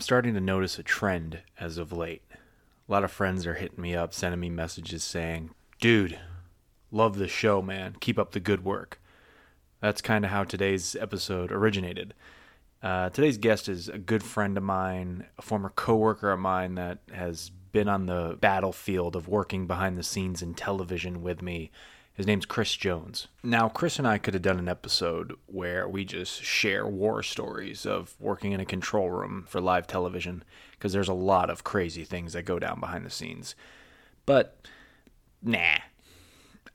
I'm starting to notice a trend as of late. A lot of friends are hitting me up, sending me messages saying, Dude, love the show, man. Keep up the good work. That's kind of how today's episode originated. Uh, today's guest is a good friend of mine, a former coworker of mine that has been on the battlefield of working behind the scenes in television with me his name's Chris Jones. Now, Chris and I could have done an episode where we just share war stories of working in a control room for live television, because there's a lot of crazy things that go down behind the scenes. But, nah.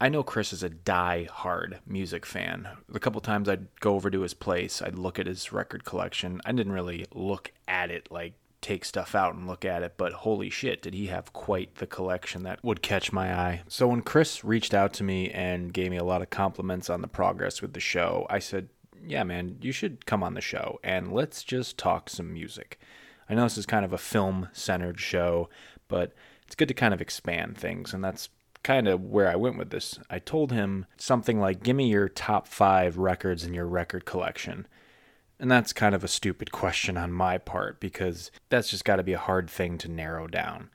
I know Chris is a die-hard music fan. The couple times I'd go over to his place, I'd look at his record collection. I didn't really look at it like take stuff out and look at it, but holy shit, did he have quite the collection that would catch my eye. So when Chris reached out to me and gave me a lot of compliments on the progress with the show, I said, Yeah, man, you should come on the show and let's just talk some music. I know this is kind of a film centered show, but it's good to kind of expand things, and that's kind of where I went with this. I told him something like, Give me your top five records in your record collection. And that's kind of a stupid question on my part because that's just got to be a hard thing to narrow down.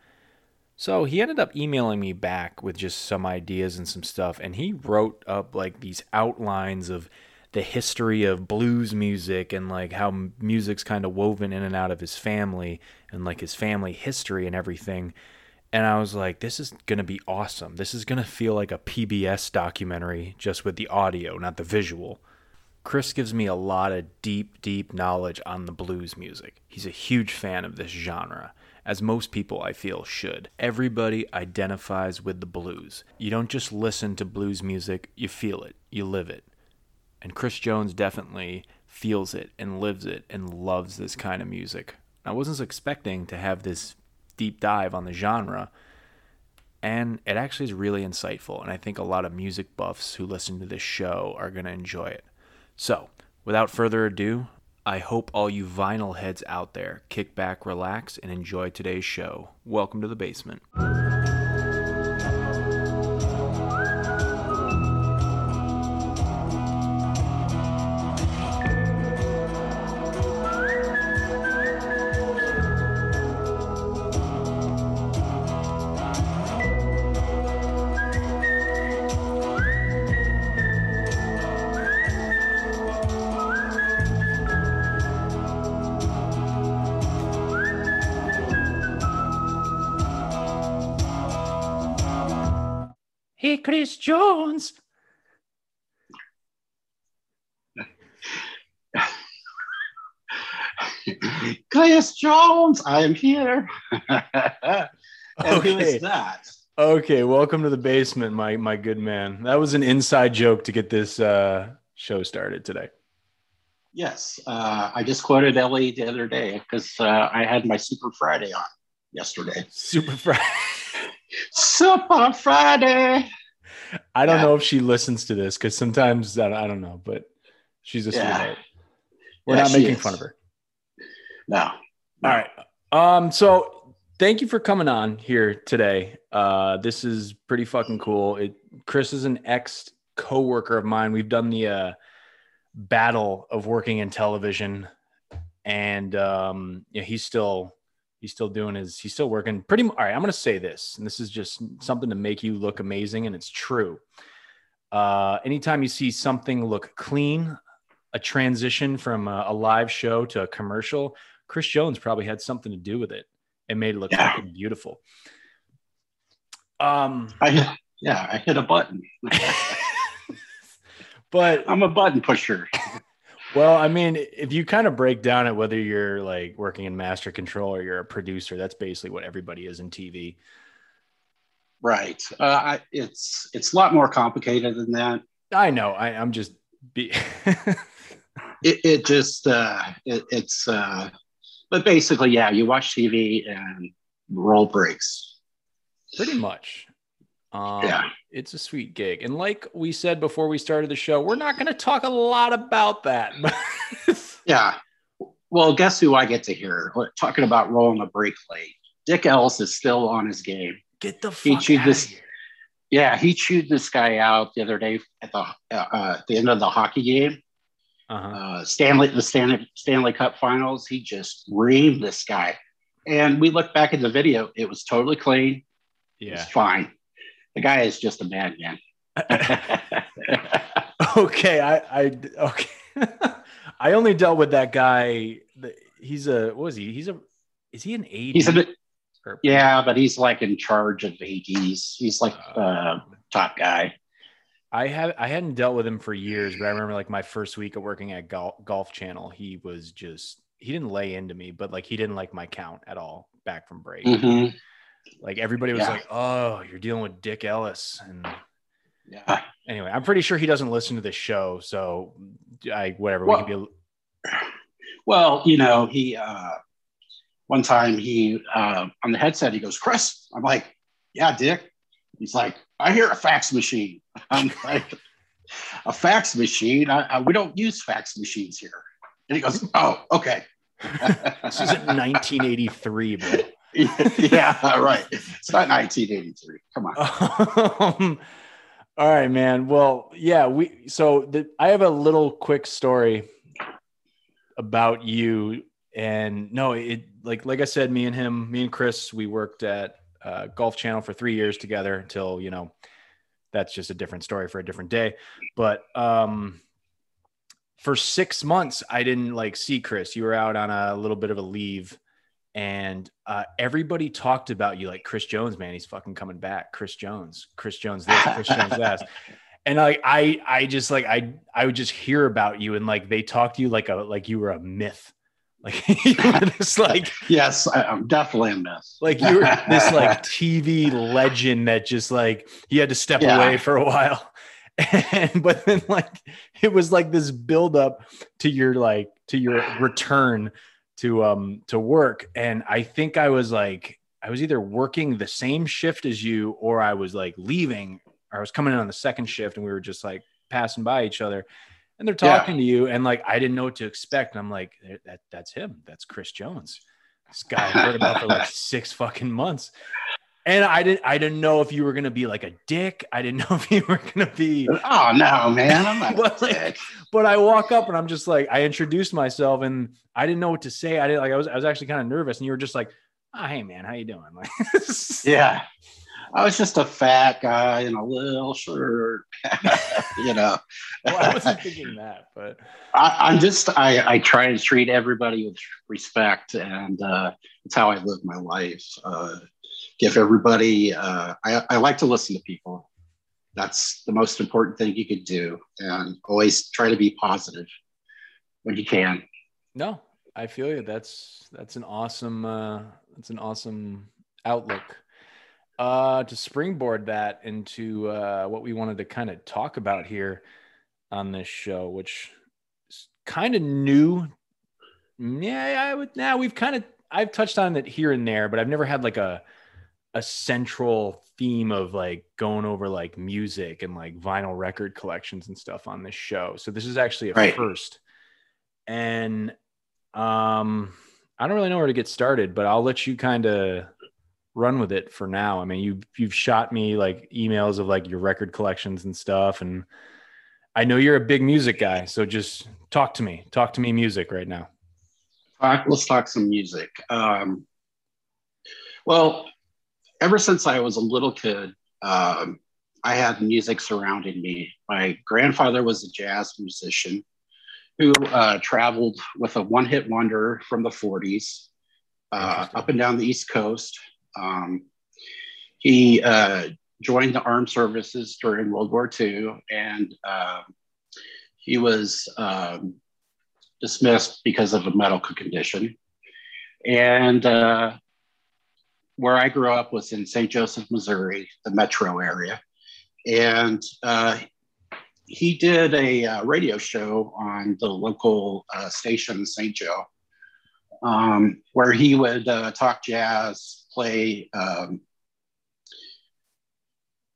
So he ended up emailing me back with just some ideas and some stuff, and he wrote up like these outlines of the history of blues music and like how music's kind of woven in and out of his family and like his family history and everything. And I was like, this is going to be awesome. This is going to feel like a PBS documentary just with the audio, not the visual. Chris gives me a lot of deep, deep knowledge on the blues music. He's a huge fan of this genre, as most people I feel should. Everybody identifies with the blues. You don't just listen to blues music, you feel it, you live it. And Chris Jones definitely feels it and lives it and loves this kind of music. I wasn't expecting to have this deep dive on the genre, and it actually is really insightful. And I think a lot of music buffs who listen to this show are going to enjoy it. So, without further ado, I hope all you vinyl heads out there kick back, relax, and enjoy today's show. Welcome to the basement. Jones. Chris Jones, I am here. and Okay. is that? Okay, welcome to the basement, my my good man. That was an inside joke to get this uh, show started today. Yes, uh, I just quoted Ellie the other day because uh, I had my Super Friday on yesterday. Super Friday. Super Friday. I don't Yeah. know if she listens to this because sometimes I, I don't know, but she's a Yeah. sweetheart. We're Yeah, not making is. fun of her. No. All right. Um, so thank you for coming on here today. Uh, this is pretty fucking cool. It Chris is an ex coworker of mine. We've done the uh, battle of working in television, and um, yeah, he's still he's still doing his he's still working pretty. All right, I'm gonna say this, and this is just something to make you look amazing, and it's true. Uh, anytime you see something look clean, a transition from a, a live show to a commercial, Chris Jones probably had something to do with it and made it look Yeah. fucking beautiful. Um, I yeah, I hit a button. but I'm a button pusher. Well, I mean, if you kind of break down it, whether you're like working in master control or you're a producer, that's basically what everybody is in TV. Right. Uh, I, it's it's a lot more complicated than that. I know. I, I'm just be. It, it just uh, it, it's uh, but basically, yeah, you watch TV and roll breaks. pretty much. Um, Yeah. It's a sweet gig. And like we said before we started the show, we're not going to talk a lot about that. Yeah. Well, guess who I get to hear We're talking about rolling a break late? Dick Ellis is still on his game. Get the He fuck chewed out this- of here. Yeah, he chewed this guy out the other day at the uh, uh, at the end of the hockey game. Uh-huh. uh, Stanley, the Stanley, Stanley Cup Finals. He just reamed this guy, and we look back at the video. It was totally clean. Yeah. was fine. The guy is just a madman. okay, I, I okay. I only dealt with that guy. He's a what was he? He's a is he an AD? he's a yeah, but he's like in charge of ADs. He's like uh, top guy. I have I hadn't dealt with him for years, but I remember like my first week of working at Golf, Golf Channel, he was just he didn't lay into me, but like he didn't like my count at all back from break. Mhm. Like everybody was Yeah. like, "Oh, you're dealing with Dick Ellis," and Yeah. anyway, I'm pretty sure he doesn't listen to this show, so I whatever Well- we can be. Well, you know, he uh, one time he uh, on the headset he goes, "Chris," I'm like, "Yeah, Dick." He's like, "I hear a fax machine." I'm like, "A fax machine? I, I, we don't use fax machines here." And he goes, "Oh, okay." This is in 1983, bro. yeah, right. It's not 1983. Come on. um, all right, man. Well, yeah, we so the, I have a little quick story about you and no, it like like I said, me and him, me and Chris, we worked at uh, Golf Channel for three years together until you know that's just a different story for a different day. But um, for six months, I didn't like see Chris. You were out on a little bit of a leave and uh, everybody talked about you like Chris Jones, man, he's fucking coming back. Chris Jones, Chris Jones, this, Chris Jones, that. And like I, I just like I, I would just hear about you, and like they talked to you like a like you were a myth, like you were this like Yes, I'm definitely a mess. like you were this like TV legend that just like he had to step Yeah. away for a while. And but then like it was like this build up to your like to your return to um to work. And I think I was like I was either working the same shift as you or I was like leaving or I was coming in on the second shift and we were just like passing by each other. And they're Yeah. talking to you, and like I didn't know what to expect. And I'm like, that that's him. That's Chris Jones. This guy I've heard about for like six fucking months. And I didn't I didn't know if you were gonna be like a dick. I didn't know if you were gonna be Oh no, man! I'm not. A like- but I walk up and I'm just like I introduced myself and I didn't know what to say. I didn't like I was I was actually kind of nervous and you were just like, oh, hey man, how you doing? Like Yeah. I was just a fat guy in a little shirt, you know. well, I wasn't thinking that, but I, I'm just I, I try to treat everybody with respect, and uh, it's how I live my life. Uh, give everybody. Uh, I, I like to listen to people. That's the most important thing you could do, and always try to be positive when you can. no, I feel you. That's that's an awesome uh that's an awesome outlook. Uh to springboard that into uh what we wanted to kind of talk about here on this show, which is kind of new. Yeah, I would now we've kind of I've touched on it here and there, but I've never had like a a central theme of like going over like music and like vinyl record collections and stuff on this show. So this is actually a Right. first. And um I don't really know where to get started, but I'll let you kind of run with it for now. I mean, you you've shot me like emails of like your record collections and stuff and I know you're a big music guy, so just talk to me. Talk to me music right now. Talk, let's talk some music. Um, well, ever since I was a little kid, um, I had music surrounding me. My grandfather was a jazz musician who uh, traveled with a one hit wonder from the 40s uh, up and down the East Coast. Um, he uh, joined the armed services during World War II and um, he was um, dismissed because of a medical condition. And uh, where I grew up was in St. Joseph, Missouri, the metro area. And uh, he did a uh, radio show on the local uh, station, St. Joe, um, where he would uh, talk jazz, play um,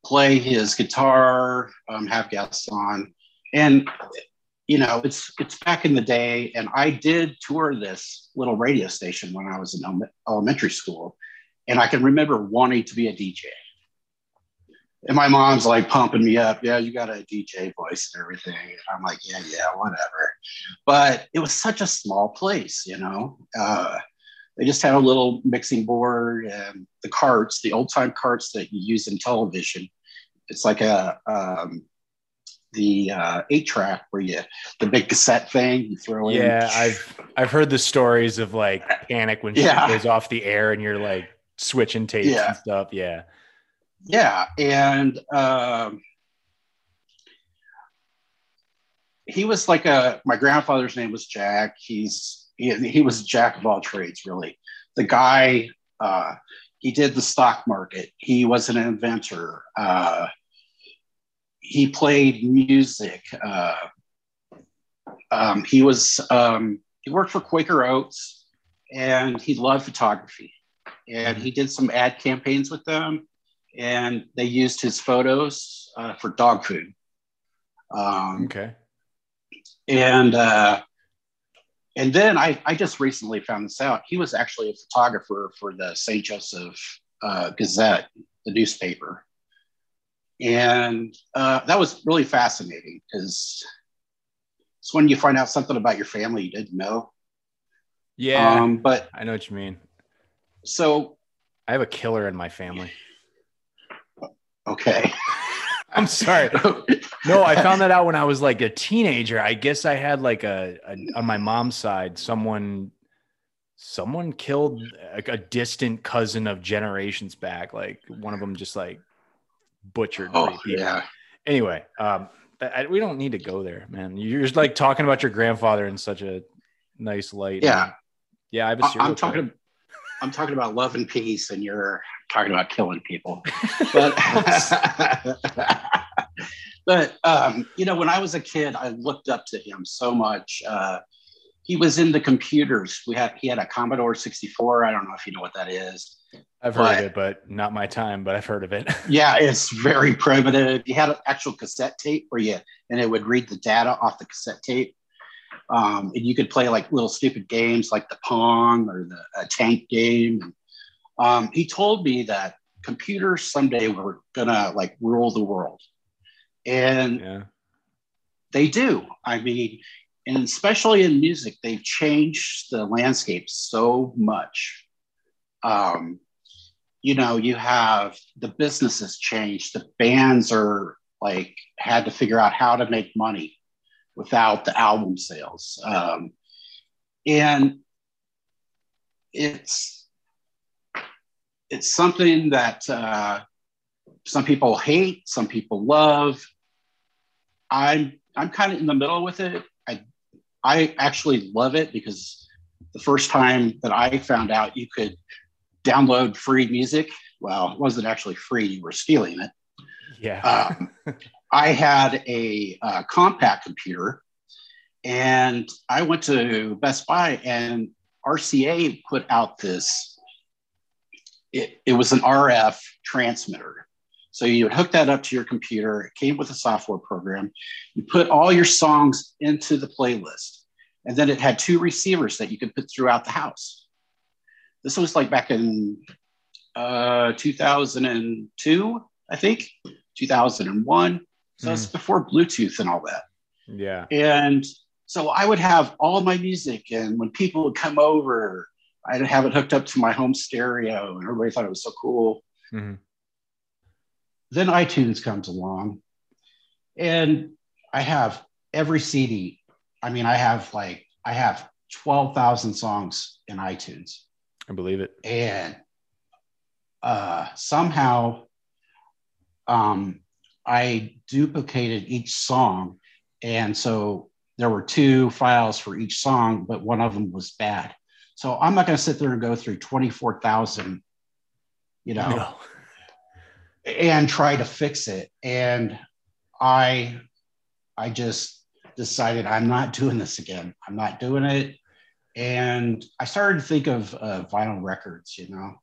play his guitar, um, have guests on, and you know it's it's back in the day, and I did tour this little radio station when I was in elementary school, and I can remember wanting to be a DJ. and my mom's like pumping me up. Yeah, you got a DJ voice and everything. And I'm like, yeah, yeah, whatever. But it was such a small place, you know. Uh, they just had a little mixing board and the carts, the old time carts that you use in television. It's like a um, the uh, eight track where you the big cassette thing you throw in. Yeah, I've I've heard the stories of like panic when Yeah. shit goes off the air and you're like switching tapes Yeah. and stuff. Yeah. Yeah, and um, he was like a. My grandfather's name was Jack. He's he, he was a jack of all trades, really. The guy. Uh, he did the stock market. He was an inventor. Uh, he played music. Uh, um, he was um, he worked for Quaker Oats, and he loved photography. And he did some ad campaigns with them and they used his photos uh, for dog food. Um, Okay. and uh, and then I, I just recently found this out. He was actually a photographer for the St. Joseph uh, Gazette, the newspaper. And uh, that was really fascinating because it's when you find out something about your family you didn't know. Yeah. Um, but I know what you mean. So, I have a killer in my family. okay. I'm sorry. No, I found that out when I was like a teenager. I guess I had like a, a on my mom's side, someone someone killed a, a distant cousin of generations back. Like one of them just like butchered. oh, yeah. Anyway, um, I, we don't need to go there, man. You're just like talking about your grandfather in such a nice light. Yeah. yeah. I have a serial I'm killer. I'm talking about love and peace, and you're talking about killing people. But, but um, you know, when I was a kid, I looked up to him so much. Uh, he was into computers. We had he had a Commodore 64. I don't know if you know what that is. I've heard but- of it, but not my time. But I've heard of it. Yeah, it's very primitive. You had an actual cassette tape where you and it would read the data off the cassette tape. Um, and you could play like little stupid games like the Pong or the tank game. Um, he told me that computers someday were gonna like rule the world, and yeah. they do. I mean, and especially in music, they've changed the landscape so much. Um, you know, you have the businesses changed. The bands are like had to figure out how to make money without the album sales, um, and it's it's something that uh, some people hate, some people love. I'm I'm kind of in the middle with it. I I actually love it because the first time that I found out you could download free music, well, it wasn't actually free; you were stealing it. Yeah. Um, I had a uh, Compaq computer, and I went to Best Buy, and RCA put out this. It, it was an RF transmitter. So you would hook that up to your computer. It came with a software program. You put all your songs into the playlist. And then it had two receivers that you could put throughout the house. This was like back in uh, 2002, I think, 2001. So it's before Bluetooth and all that. yeah. And so I would have all my music, and when people would come over, I'd have it hooked up to my home stereo, and everybody thought it was so cool. Mhm. Then iTunes comes along, and I have every CD. I mean, I have like I have twelve thousand songs in iTunes, I believe it. and uh, somehow um, I duplicated each song, and so there were two files for each song, but one of them was bad. So I'm not going to sit there and go through twenty four thousand, you know, No. and try to fix it. And I, I just decided I'm not doing this again. I'm not doing it. And I started to think of uh, vinyl records, you know.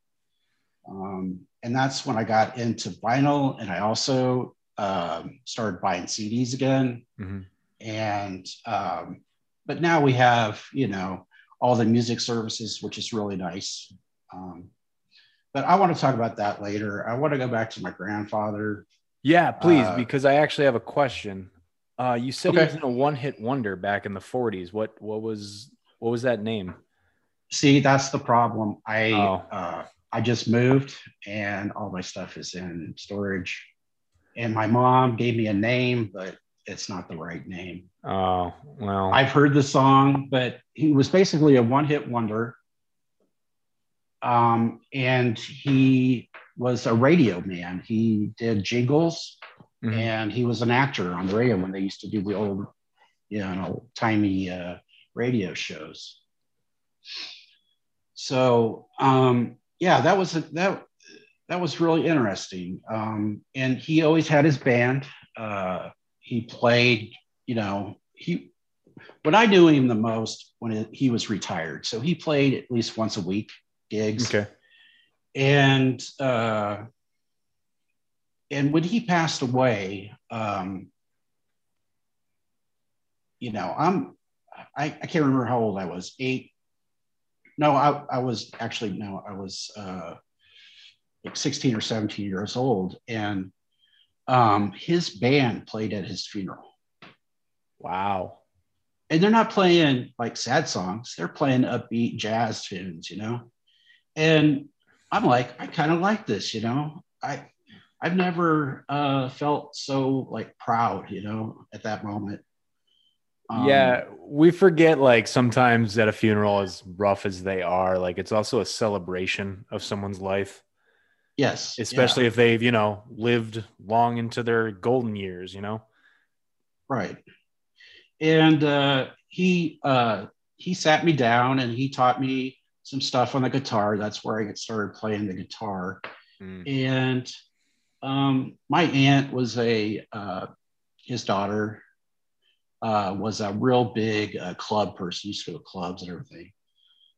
Um, and that's when I got into vinyl, and I also um, started buying CDs again. Mhm. And um, but now we have, you know, all the music services, which is really nice. Um, but I want to talk about that later. I want to go back to my grandfather. Yeah, please, Uh, because I actually have a question. Uh, you said Okay. he was in a one-hit wonder back in the '40s. What what was what was that name? See, that's the problem. I Oh. uh, I just moved and all my stuff is in storage. And my mom gave me a name, but it's not the right name. Oh well, I've heard the song, but he was basically a one-hit wonder. Um, and he was a radio man. He did jingles Mhm. and he was an actor on the radio when they used to do the old, you know, timey uh, radio shows. So um, yeah, that was a, that that was really interesting. Um, and he always had his band. Uh, he played, you know, he when I knew him the most when he was retired. So he played at least once a week gigs okay. and uh, and when he passed away, um, you know, I'm I, I can't remember how old I was. Eight. No, I, I was actually no, I was uh, like 16 or 17 years old, and um, his band played at his funeral. Wow. and they're not playing like sad songs. They're playing upbeat jazz tunes you know? And i'm like i kind of like this you know? I i've never uh felt so like proud you know at that moment. Um, yeah, we forget like sometimes at a funeral, as rough as they are, like it's also a celebration of someone's life, yes especially if they've you know lived long into their golden years. You know. right and uh he uh he sat me down and he taught me some stuff on the guitar that's where i started playing the guitar Mm. and um, my aunt was a uh, his daughter uh, was a real big uh, club person used to go to clubs and everything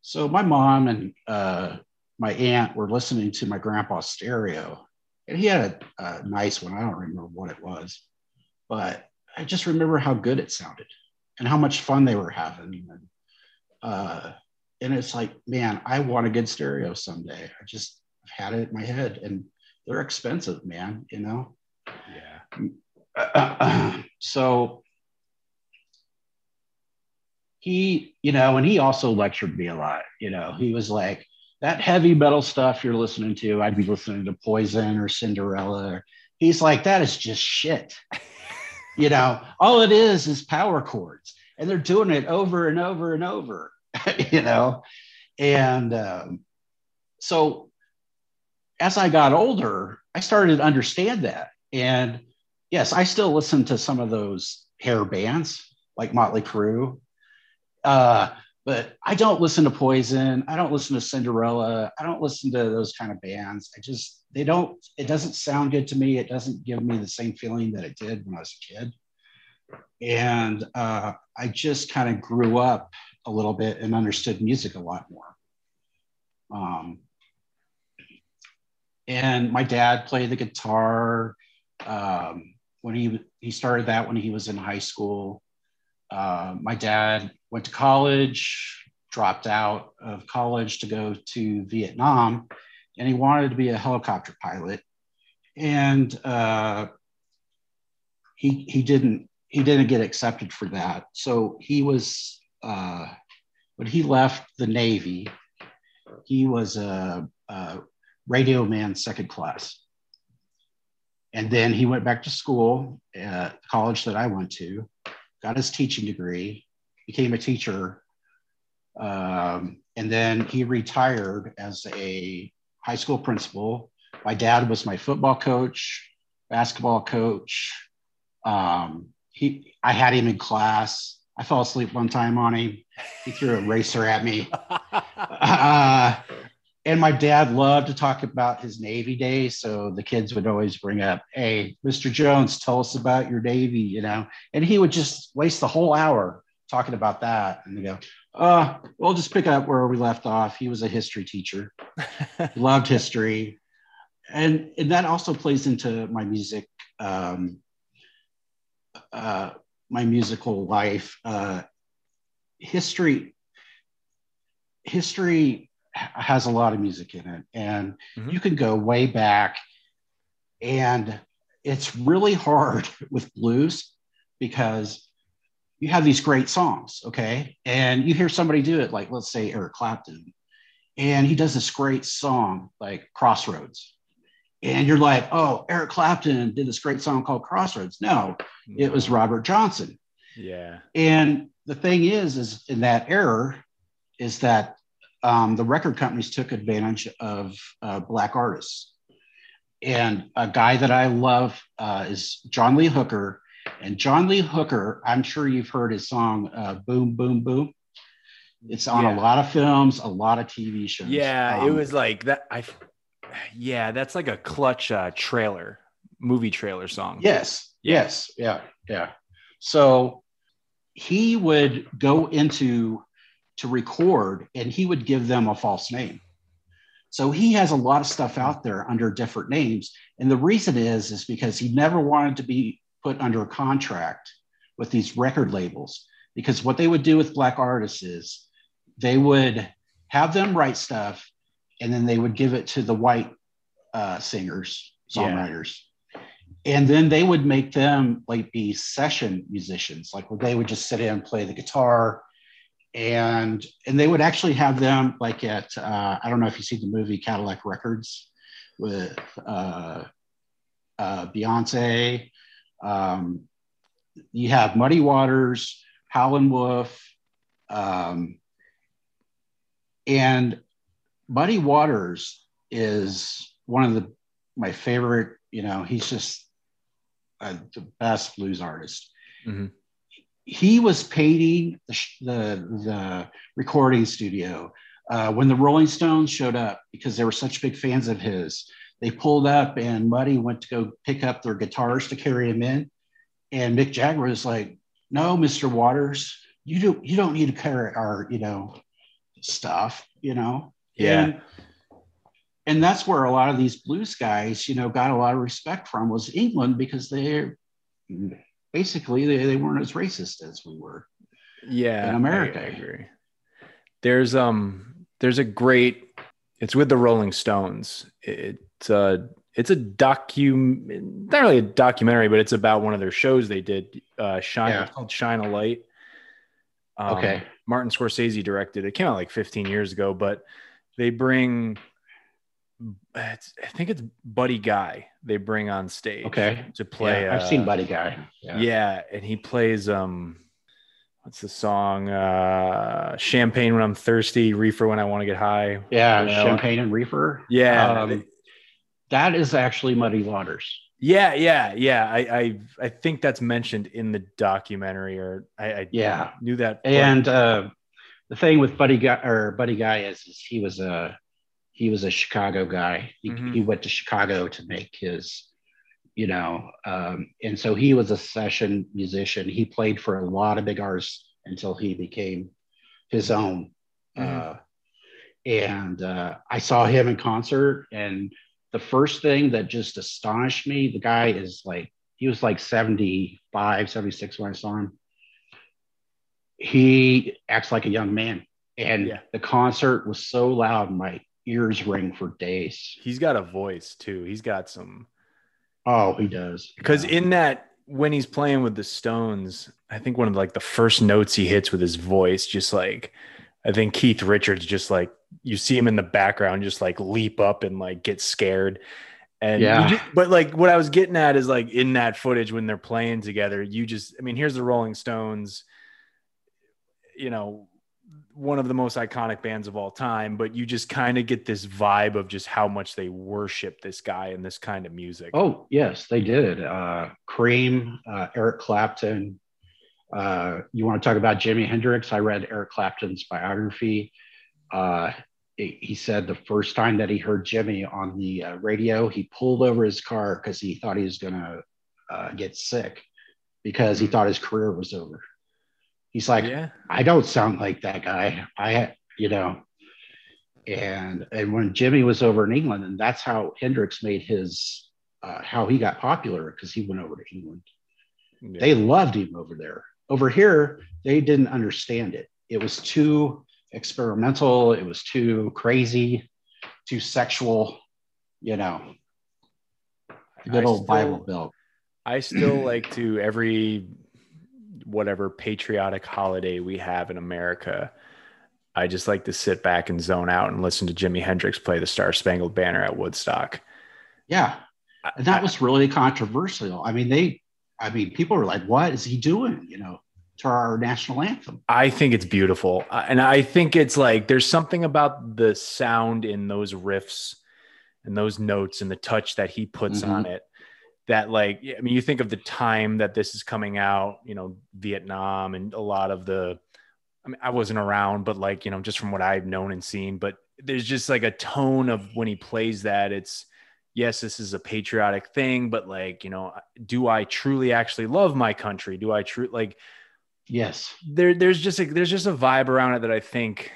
so my mom and uh, my aunt were listening to my grandpa's stereo and he had a, a nice one i don't remember what it was but i just remember how good it sounded and how much fun they were having and, uh, and it's like man i want a good stereo someday i just had it in my head and they're expensive, man, you know? Yeah. so he, you know, and he also lectured me a lot, you know, he was like, that heavy metal stuff you're listening to, I'd be listening to Poison or Cinderella. He's like, that is just shit. you know, all it is is power chords and they're doing it over and over and over, you know? And um, so as I got older, I started to understand that. And yes, I still listen to some of those hair bands like Motley Crue. Uh, but I don't listen to Poison. I don't listen to Cinderella. I don't listen to those kind of bands. I just, they don't, it doesn't sound good to me. It doesn't give me the same feeling that it did when I was a kid. And uh, I just kind of grew up a little bit and understood music a lot more. Um, and my dad played the guitar um, when he he started that when he was in high school. Uh, my dad went to college, dropped out of college to go to Vietnam, and he wanted to be a helicopter pilot. And uh, he he didn't he didn't get accepted for that. So he was uh, when he left the Navy, he was a, a radio man second class. And then he went back to school college that I went to, got his teaching degree, became a teacher. Um, and then he retired as a high school principal. My dad was my football coach, basketball coach. Um, he, I had him in class. I fell asleep one time on him. He threw a racer at me. Uh, and my dad loved to talk about his Navy days. So the kids would always bring up, Hey, Mr. Jones, tell us about your Navy, you know, and he would just waste the whole hour talking about that. And they go, uh, we'll just pick up where we left off. He was a history teacher, loved history. And, and that also plays into my music, um, uh, my musical life. Uh, history, history has a lot of music in it and Mhm. you can go way back and it's really hard with blues because you have these great songs, okay? And you hear somebody do it, like let's say Eric Clapton, and he does this great song like Crossroads. And you're like, oh, Eric Clapton did this great song called Crossroads. No, it was Robert Johnson. Yeah. And the thing is, is in that error, is that um, the record companies took advantage of uh, black artists. And a guy that I love uh, is John Lee Hooker. And John Lee Hooker, I'm sure you've heard his song uh, "Boom Boom Boom." It's on Yeah. a lot of films, a lot of TV shows. Yeah, it Um, was like that. I, yeah, that's like a clutch uh, trailer, movie trailer song. Yes. Yes. Yeah. Yeah. So he would go into to record and he would give them a false name. So he has a lot of stuff out there under different names. And the reason is, is because he never wanted to be put under a contract with these record labels. Because what they would do with black artists is they would have them write stuff and then they would give it to the white uh, singers, Yeah. songwriters and then they would make them like be session musicians like where they would just sit in and play the guitar and and they would actually have them like at uh, i don't know if you see the movie cadillac records with uh, uh, beyonce um, you have muddy waters howlin' wolf um, and muddy waters is one of the my favorite you know he's just uh, the best blues artist. Mhm. He was painting the, the, the recording studio uh, when the Rolling Stones showed up because they were such big fans of his. They pulled up and Muddy went to go pick up their guitars to carry him in, and Mick Jagger was like, "No, Mister Waters, you do you don't need to carry our you know stuff, you know." Yeah. And, and that's where a lot of these blues guys, you know, got a lot of respect from was England because they're basically they, they weren't as racist as we were. yeah in America. I, I agree there's um there's a great it's with the rolling stones it's uh it's a docu not really a documentary but it's about one of their shows they did uh shine Yeah. called shine a light Um, Okay. martin scorsese directed it came out like 15 years ago but they bring it's, i think it's buddy guy they bring on stage Okay. to play yeah, I've uh, seen Buddy Guy. yeah. and he plays um what's the song? Uh Champagne when I'm thirsty, reefer when I want to get high. Yeah, Yeah. Champagne and Reefer. Yeah. Um, that is actually Muddy Waters. yeah, yeah, yeah. I, I I think that's mentioned in the documentary or I, I Yeah. knew that And uh, the thing with Buddy Guy or Buddy Guy is, is he was a he was a Chicago guy. He, Mhm. he went to Chicago to make his, you know, um, and so he was a session musician. He played for a lot of big artists until he became his own. Uh, and uh, I saw him in concert, and the first thing that just astonished me, the guy is like he was like 75, 76 when I saw him he acts like a young man. And Yeah. the concert was so loud, my ears ring for days. he's got a voice too. He's got some Oh, he does. because Yeah. in that when he's playing with the Stones, I think one of like the first notes he hits with his voice, just like I think Keith Richards, just like you see him in the background, just like leap up and like get scared. And you Yeah. ju- but like what I was getting at is like in that footage when they're playing together, you just I mean, here's the Rolling Stones, you know, one of the most iconic bands of all time, but you just kind of get this vibe of just how much they worship this guy and this kind of music. Oh, yes, they did. Uh, Cream, uh, Eric Clapton. Uh, you want to talk about Jimi Hendrix? I read Eric Clapton's biography. Uh, he said the first time that he heard Jimi on the uh, radio, he pulled over his car because he thought he was going to uh, get sick because he thought his career was over. He's like, yeah. I don't sound like that guy. I, you know, and and when Jimi was over in England, and that's how Hendrix made his, uh, how he got popular because he went over to England. Yeah. They loved him over there. Over here, they didn't understand it. It was too experimental. It was too crazy, too sexual. You know. Good old Bible Belt. I still like to every whatever patriotic holiday we have in America. I just like to sit back and zone out and listen to Jimi Hendrix play the Star Spangled Banner at Woodstock. Yeah. And that was really controversial. I mean, they, I mean, people were like, what is he doing? You know, to our national anthem. I think it's beautiful. Uh, And I think it's like there's something about the sound in those riffs and those notes and the touch that he puts Mhm. on it that like I mean you think of the time that this is coming out, you know, Vietnam and a lot of the I mean I wasn't around but like, you know, just from what I've known and seen, but there's just like a tone of when he plays that it's yes, this is a patriotic thing, but like, you know, do I truly actually love my country? Do I true like Yes. there there's just a there's just a vibe around it that I think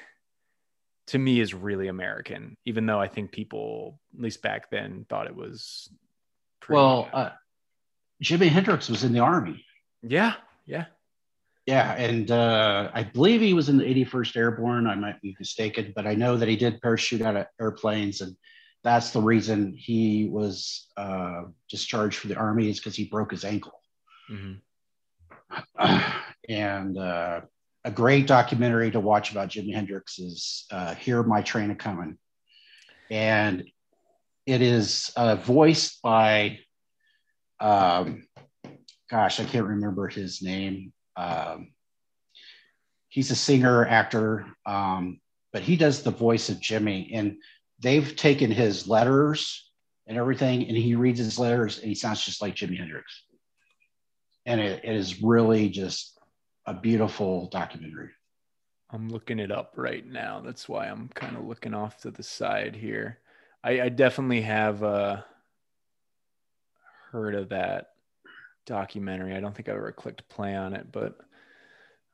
to me is really American, even though I think people, at least back then, thought it was pretty Well, uh, Jimi Hendrix was in the army. yeah, yeah. Yeah. And uh, I believe he was in the 81st Airborne. I might be mistaken, but I know that he did parachute out of airplanes. And that's the reason he was uh, discharged from the army is because he broke his ankle. Mhm. and uh, a great documentary to watch about Jimi Hendrix is uh, "Hear My Train a Comin'," and it is uh, voiced by, um, gosh, I can't remember his name. Um, he's a singer, actor, um, but he does the voice of Jimi, and they've taken his letters and everything, and he reads his letters, and he sounds just like Jimi Hendrix and it, it is really just a beautiful documentary. I'm looking it up right now. That's why I'm kind of looking off to the side here. I, I definitely have uh, heard of that documentary. I don't think I've ever clicked play on it, but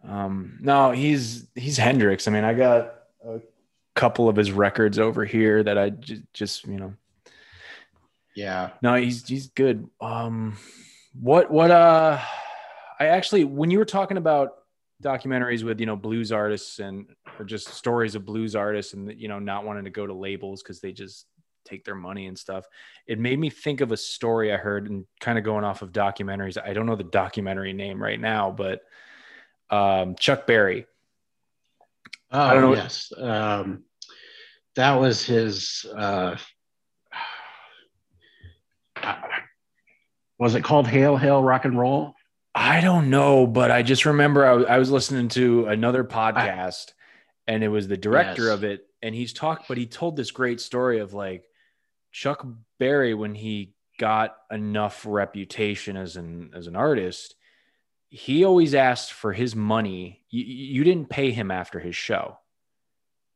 um, no, he's he's Hendrix. I mean, I got a couple of his records over here that I just, just you know Yeah, no, he's he's good. Um, what what uh, I actually when you were talking about documentaries with you know blues artists and or just stories of blues artists and you know not wanting to go to labels because they just take their money and stuff, it made me think of a story I heard and kind of going off of documentaries. I don't know the documentary name right now, but um, Chuck Berry. Oh, I don't know- Yes, um, that was his. Uh, was it called "Hail Hail Rock and Roll"? I don't know, but I just remember I was, I was listening to another podcast and it was the director Yes. of it. And he's talked, but he told this great story of like Chuck Berry when he got enough reputation as an as an artist, he always asked for his money. You, you didn't pay him after his show.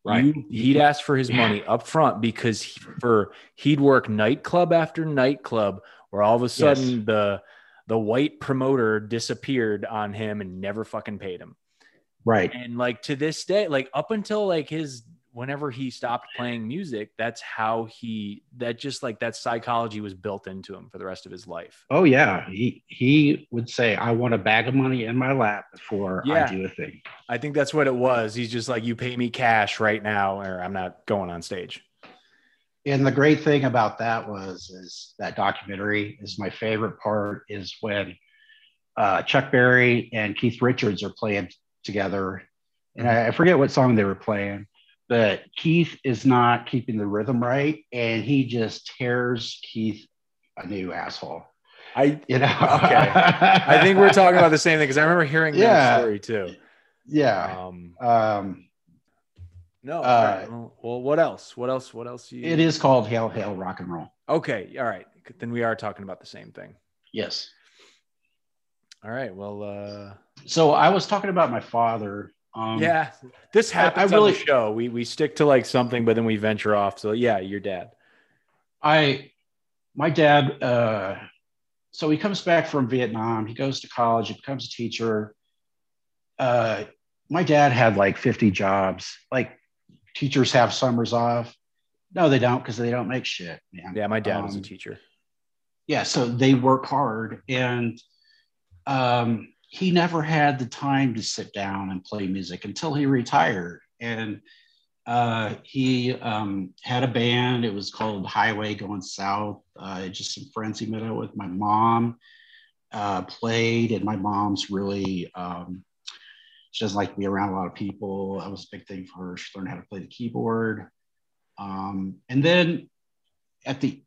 Right. You, he'd ask for his money up front because he, for he'd work nightclub after nightclub where all of a sudden the the white promoter disappeared on him and never fucking paid him. Right. And like to this day, like up until like his whenever he stopped playing music, that's how he that just like that psychology was built into him for the rest of his life. Oh yeah, he he would say, "I want a bag of money in my lap before Yeah. I do a thing." I think that's what it was. He's just like, you pay me cash right now, or I'm not going on stage. And the great thing about that was is that documentary is my favorite part is when uh, Chuck Berry and Keith Richards are playing together, and I, I forget what song they were playing, but Keith is not keeping the rhythm right, and he just tears Keith a new asshole. I You know? Okay. I think we're talking about the same thing because I remember hearing that story too. yeah. Um, Um, no. Uh, right. Well, well, what else? What else? What else? You... it is called Hail Hail Rock and Roll. Okay. All right. Then we are talking about the same thing. Yes. All right. Well, uh, So I was talking about my father. Um, yeah, this I- I happens really- on the show. We we stick to like something, but then we venture off. So yeah, your dad. I, my dad, uh, so he comes back from Vietnam. He goes to college. He becomes a teacher. Uh, my dad had like 50 jobs. Like teachers have summers off. No, they don't because they don't make shit, man. Yeah, my dad was a Um, teacher. yeah so they work hard and um, he never had the time to sit down and play music until he retired and Uh, he um, had a band. It was called Highway Going South. Uh, just some friends he met out with. My mom uh, played, and my mom's really um, she doesn't like to be around a lot of people. That was a big thing for her. She learned how to play the keyboard. Um, and then at the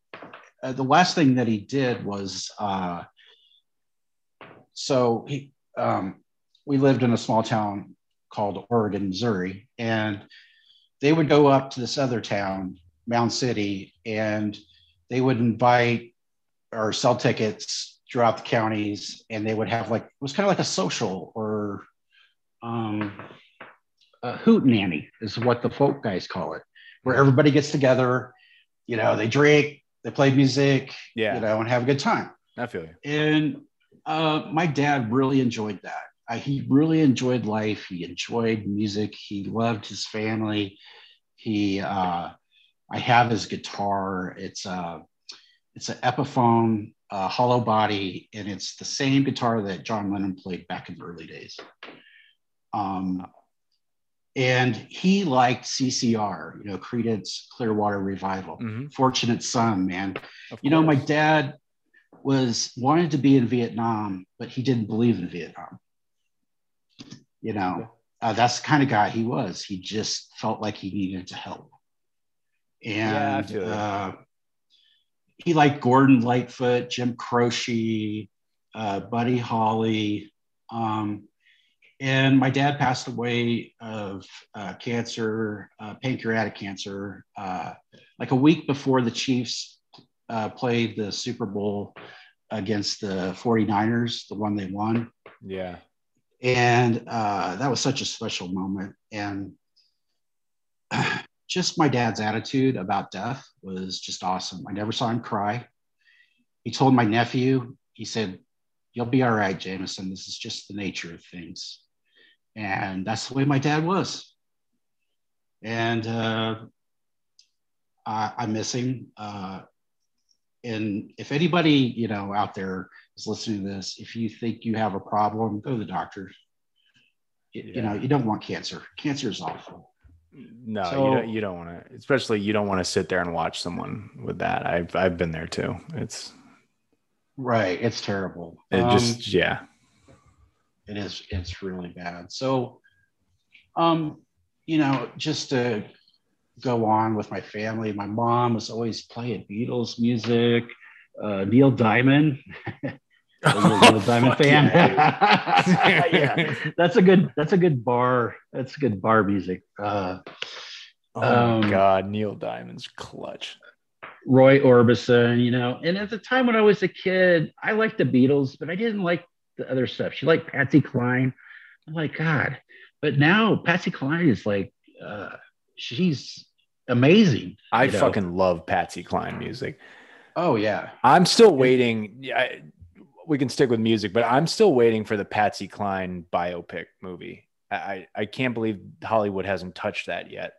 uh, the last thing that he did was uh, so he um, we lived in a small town called Oregon, Missouri, and they would go up to this other town, Mound City, and they would invite or sell tickets throughout the counties, and they would have like it was kind of like a social or um, a hoot nanny is what the folk guys call it, where everybody gets together, you know, they drink, they play music, Yeah. you know, and have a good time. I feel you. And uh, my dad really enjoyed that. Uh, he really enjoyed life. He enjoyed music. He loved his family. He, uh, I have his guitar. It's a, it's an Epiphone uh, hollow body, and it's the same guitar that John Lennon played back in the early days. Um, and he liked CCR, you know, Creedence Clearwater Revival. hmm Fortunate son, man you know my dad was wanted to be in vietnam but he didn't believe in vietnam. You know uh, that's the kind of guy he was. He just felt like he needed to help. And you. uh, he liked gordon lightfoot jim croce uh, buddy holly um, and my dad passed away of uh, cancer uh, pancreatic cancer uh, like a week before the chiefs uh, played the Super Bowl against the 49ers, the one they won. Yeah. And uh, that was such a special moment. And just my dad's attitude about death was just awesome. I never saw him cry. He told my nephew, he said, You'll be all right, Jameson. This is just the nature of things. And that's the way my dad was. And uh, I, I miss him. Uh, and if anybody you know out there is listening to this if you think you have a problem go to the doctor you, you know you don't want cancer cancer is awful No, So- you don't. You don't want to. Especially, you don't want to sit there and watch someone with that. I've I've been there too. It's right it's terrible it Um, just yeah. it is it's really bad so um you know just to go on with my family my mom was always playing beatles music uh, neil diamond Are you a Neil Diamond fan? yeah. yeah, that's a good. That's a good bar. That's good bar music. Uh, Oh Um, god, Neil Diamond's clutch. Roy Orbison, you know. And at the time when I was a kid, I liked the Beatles, but I didn't like the other stuff. She liked Patsy Cline. I'm like, God. But now Patsy Cline is like, uh, she's amazing. I you know. fucking love Patsy Cline music. Oh yeah. I'm still waiting. Yeah, I, we can stick with music, but I'm still waiting for the Patsy Cline biopic movie. I I, can't believe Hollywood hasn't touched that yet.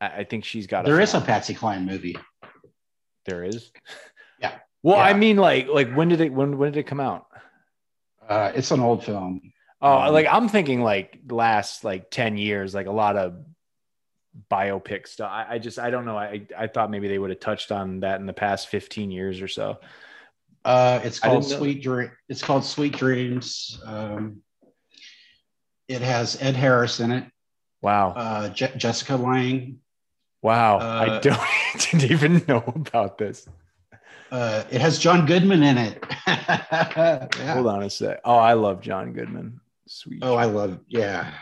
I, I think she's got. There is a. Patsy Cline movie. There is. Yeah. Well, I mean, like, like when did it? When when did it come out? Uh, it's an old film. Oh, Um, like I'm thinking like last like 10 years, like a lot of biopic stuff. I, I just I don't know. I I thought maybe they would have touched on that in the past 15 years or so. Uh, it's called Sweet Dream. It's called Sweet Dreams. Um, it has Ed Harris in it. Wow. Uh, Je- Jessica Lange. wow. I uh, don't didn't even know about this. Uh, it has John Goodman in it. Yeah. Hold on a sec. Oh, I love John Goodman. Sweet. Oh, I love. Yeah.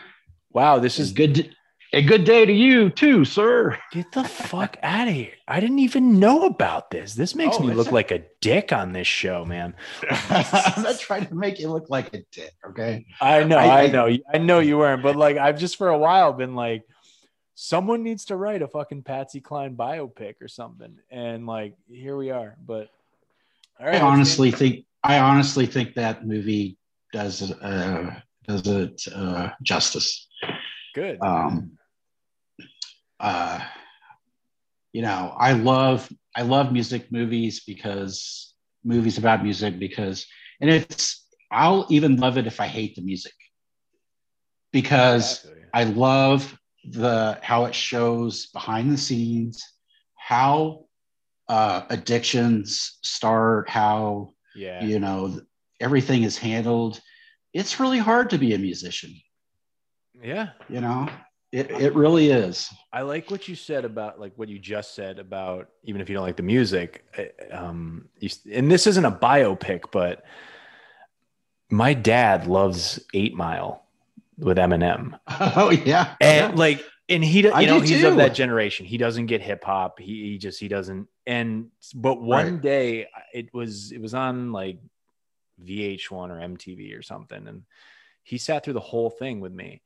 wow, this is good. A good day to you too, sir. get the fuck out of here. I didn't even know about this. This makes Oh, me look a- like a dick on this show, man. I'm not trying to make you look like a dick. Okay. I know, I- I, I- know, I know you weren't, but like I've just for a while been like, someone needs to write a fucking Patsy Cline biopic or something, and like here we are. But all I right, honestly think. I honestly think that movie does uh, does it uh, justice. good. um, uh, you know, I love I love music movies because movies about music because and it's I'll even love it if I hate the music because I love the how it shows behind the scenes, how uh, addictions start, how Yeah. you know everything is handled. It's really hard to be a musician. Yeah. You know, it it really is. I like what you said about like what you just said about even if you don't like the music. uh, Um, you, and this isn't a biopic, but my dad loves Eight Mile with Eminem, Oh yeah, and yeah. like, and he, do- I know, do he's too. of that generation. He doesn't get hip hop. He, he just he doesn't. And but one Right. day it was it was on like VH1 or MTV or something, and he sat through the whole thing with me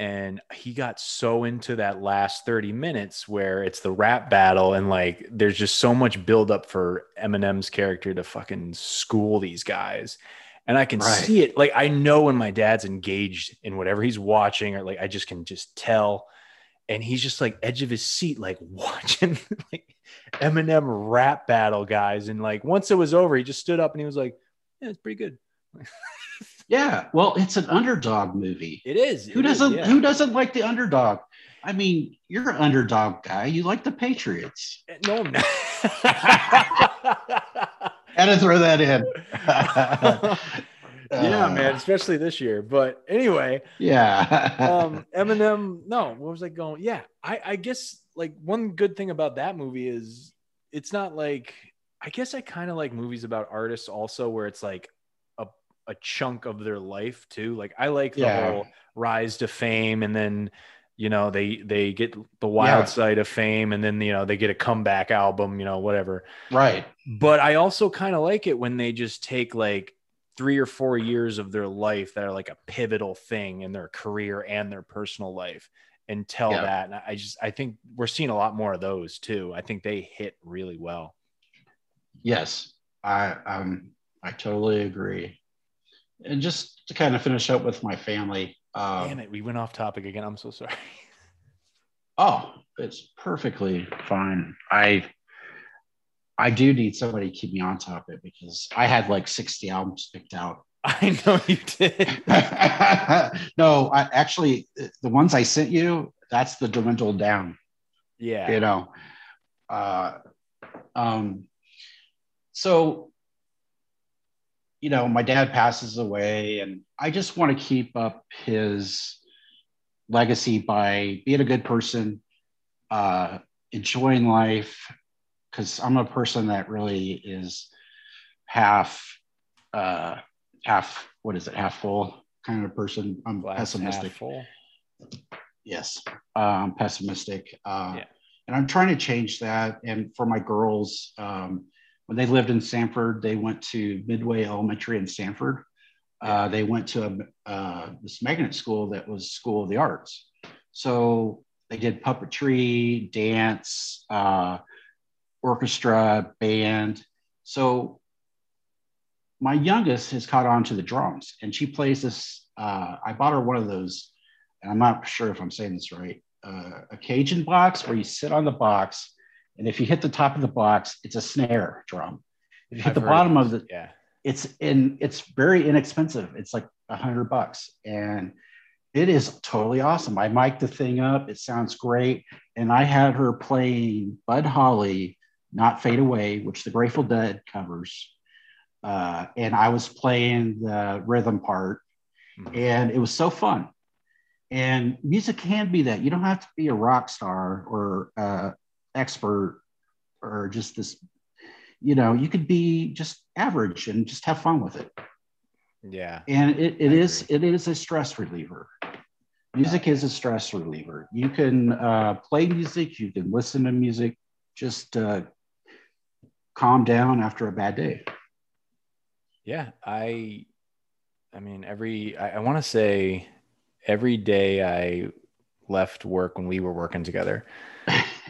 and he got so into that last 30 minutes where it's the rap battle and like there's just so much buildup for Eminem's character to fucking school these guys. And I can Right. see it. Like I know when my dad's engaged in whatever he's watching, or like I just can just tell. And he's just like edge of his seat, like watching like Eminem rap battle guys. And like once it was over, he just stood up and he was like, Yeah, it's pretty good. yeah. Well, it's an underdog movie. It is. Who It is, doesn't yeah. Who doesn't like the underdog? I mean, you're an underdog guy. You like the Patriots. No, I'm not. Had to throw that in. yeah, Uh, man, especially this year. But anyway, Yeah. um, Eminem. No, what was I going? Yeah, I, I guess like one good thing about that movie is it's not like I guess I kind of like movies about artists also where it's like a chunk of their life too. Like I like the Yeah. whole rise to fame and then you know they they get the wild Yeah. side of fame and then you know they get a comeback album you know whatever right. but I also kind of like it when they just take like three or four years of their life that are like a pivotal thing in their career and their personal life and tell Yeah. that. And I just, I think we're seeing a lot more of those too. I think they hit really well. Yes. I um I totally agree. And just to kind of finish up with my family. Um, Damn it. We went off topic again. I'm so sorry. Oh, it's perfectly fine. I I do need somebody to keep me on topic because I had like 60 albums picked out. I know you did. no, I actually the ones I sent you, that's the dwindled down, Yeah. you know. Uh um so you know, my dad passes away and I just want to keep up his legacy by being a good person, uh, enjoying life, because I'm a person that really is half, uh, half, what is it, half full kind of person. I'm Glass half pessimistic. full. Yes, um, pessimistic. Uh, Yeah. And I'm trying to change that. And for my girls, um, when they lived in Sanford, they went to Midway Elementary in Sanford. Uh, they went to a, uh, this magnet school that was School of the Arts. So they did puppetry, dance, uh, orchestra, band. So my youngest has caught on to the drums and she plays this. Uh, I bought her one of those, and I'm not sure if I'm saying this right. Uh, a Cajun box where you sit on the box, and if you hit the top of the box, it's a snare drum. If you hit I've the bottom of this. the, Yeah. it's in it's very inexpensive. It's like a hundred bucks. And it is totally awesome. I mic'd the thing up. It sounds great. And i had her playing Buddy Holly not fade away which the grateful dead covers. Uh, and i was playing the rhythm part. Mhm. and it was so fun. And music can be that. You don't have to be a rock star or uh, expert or just this you know you could be just average and just have fun with it. Yeah. and it, it I is it is a stress reliever. Music is a stress reliever. You can uh, play music you can listen to music just uh, calm down after a bad day. Yeah, I I mean every I, I want to say every day I left work when we were working together.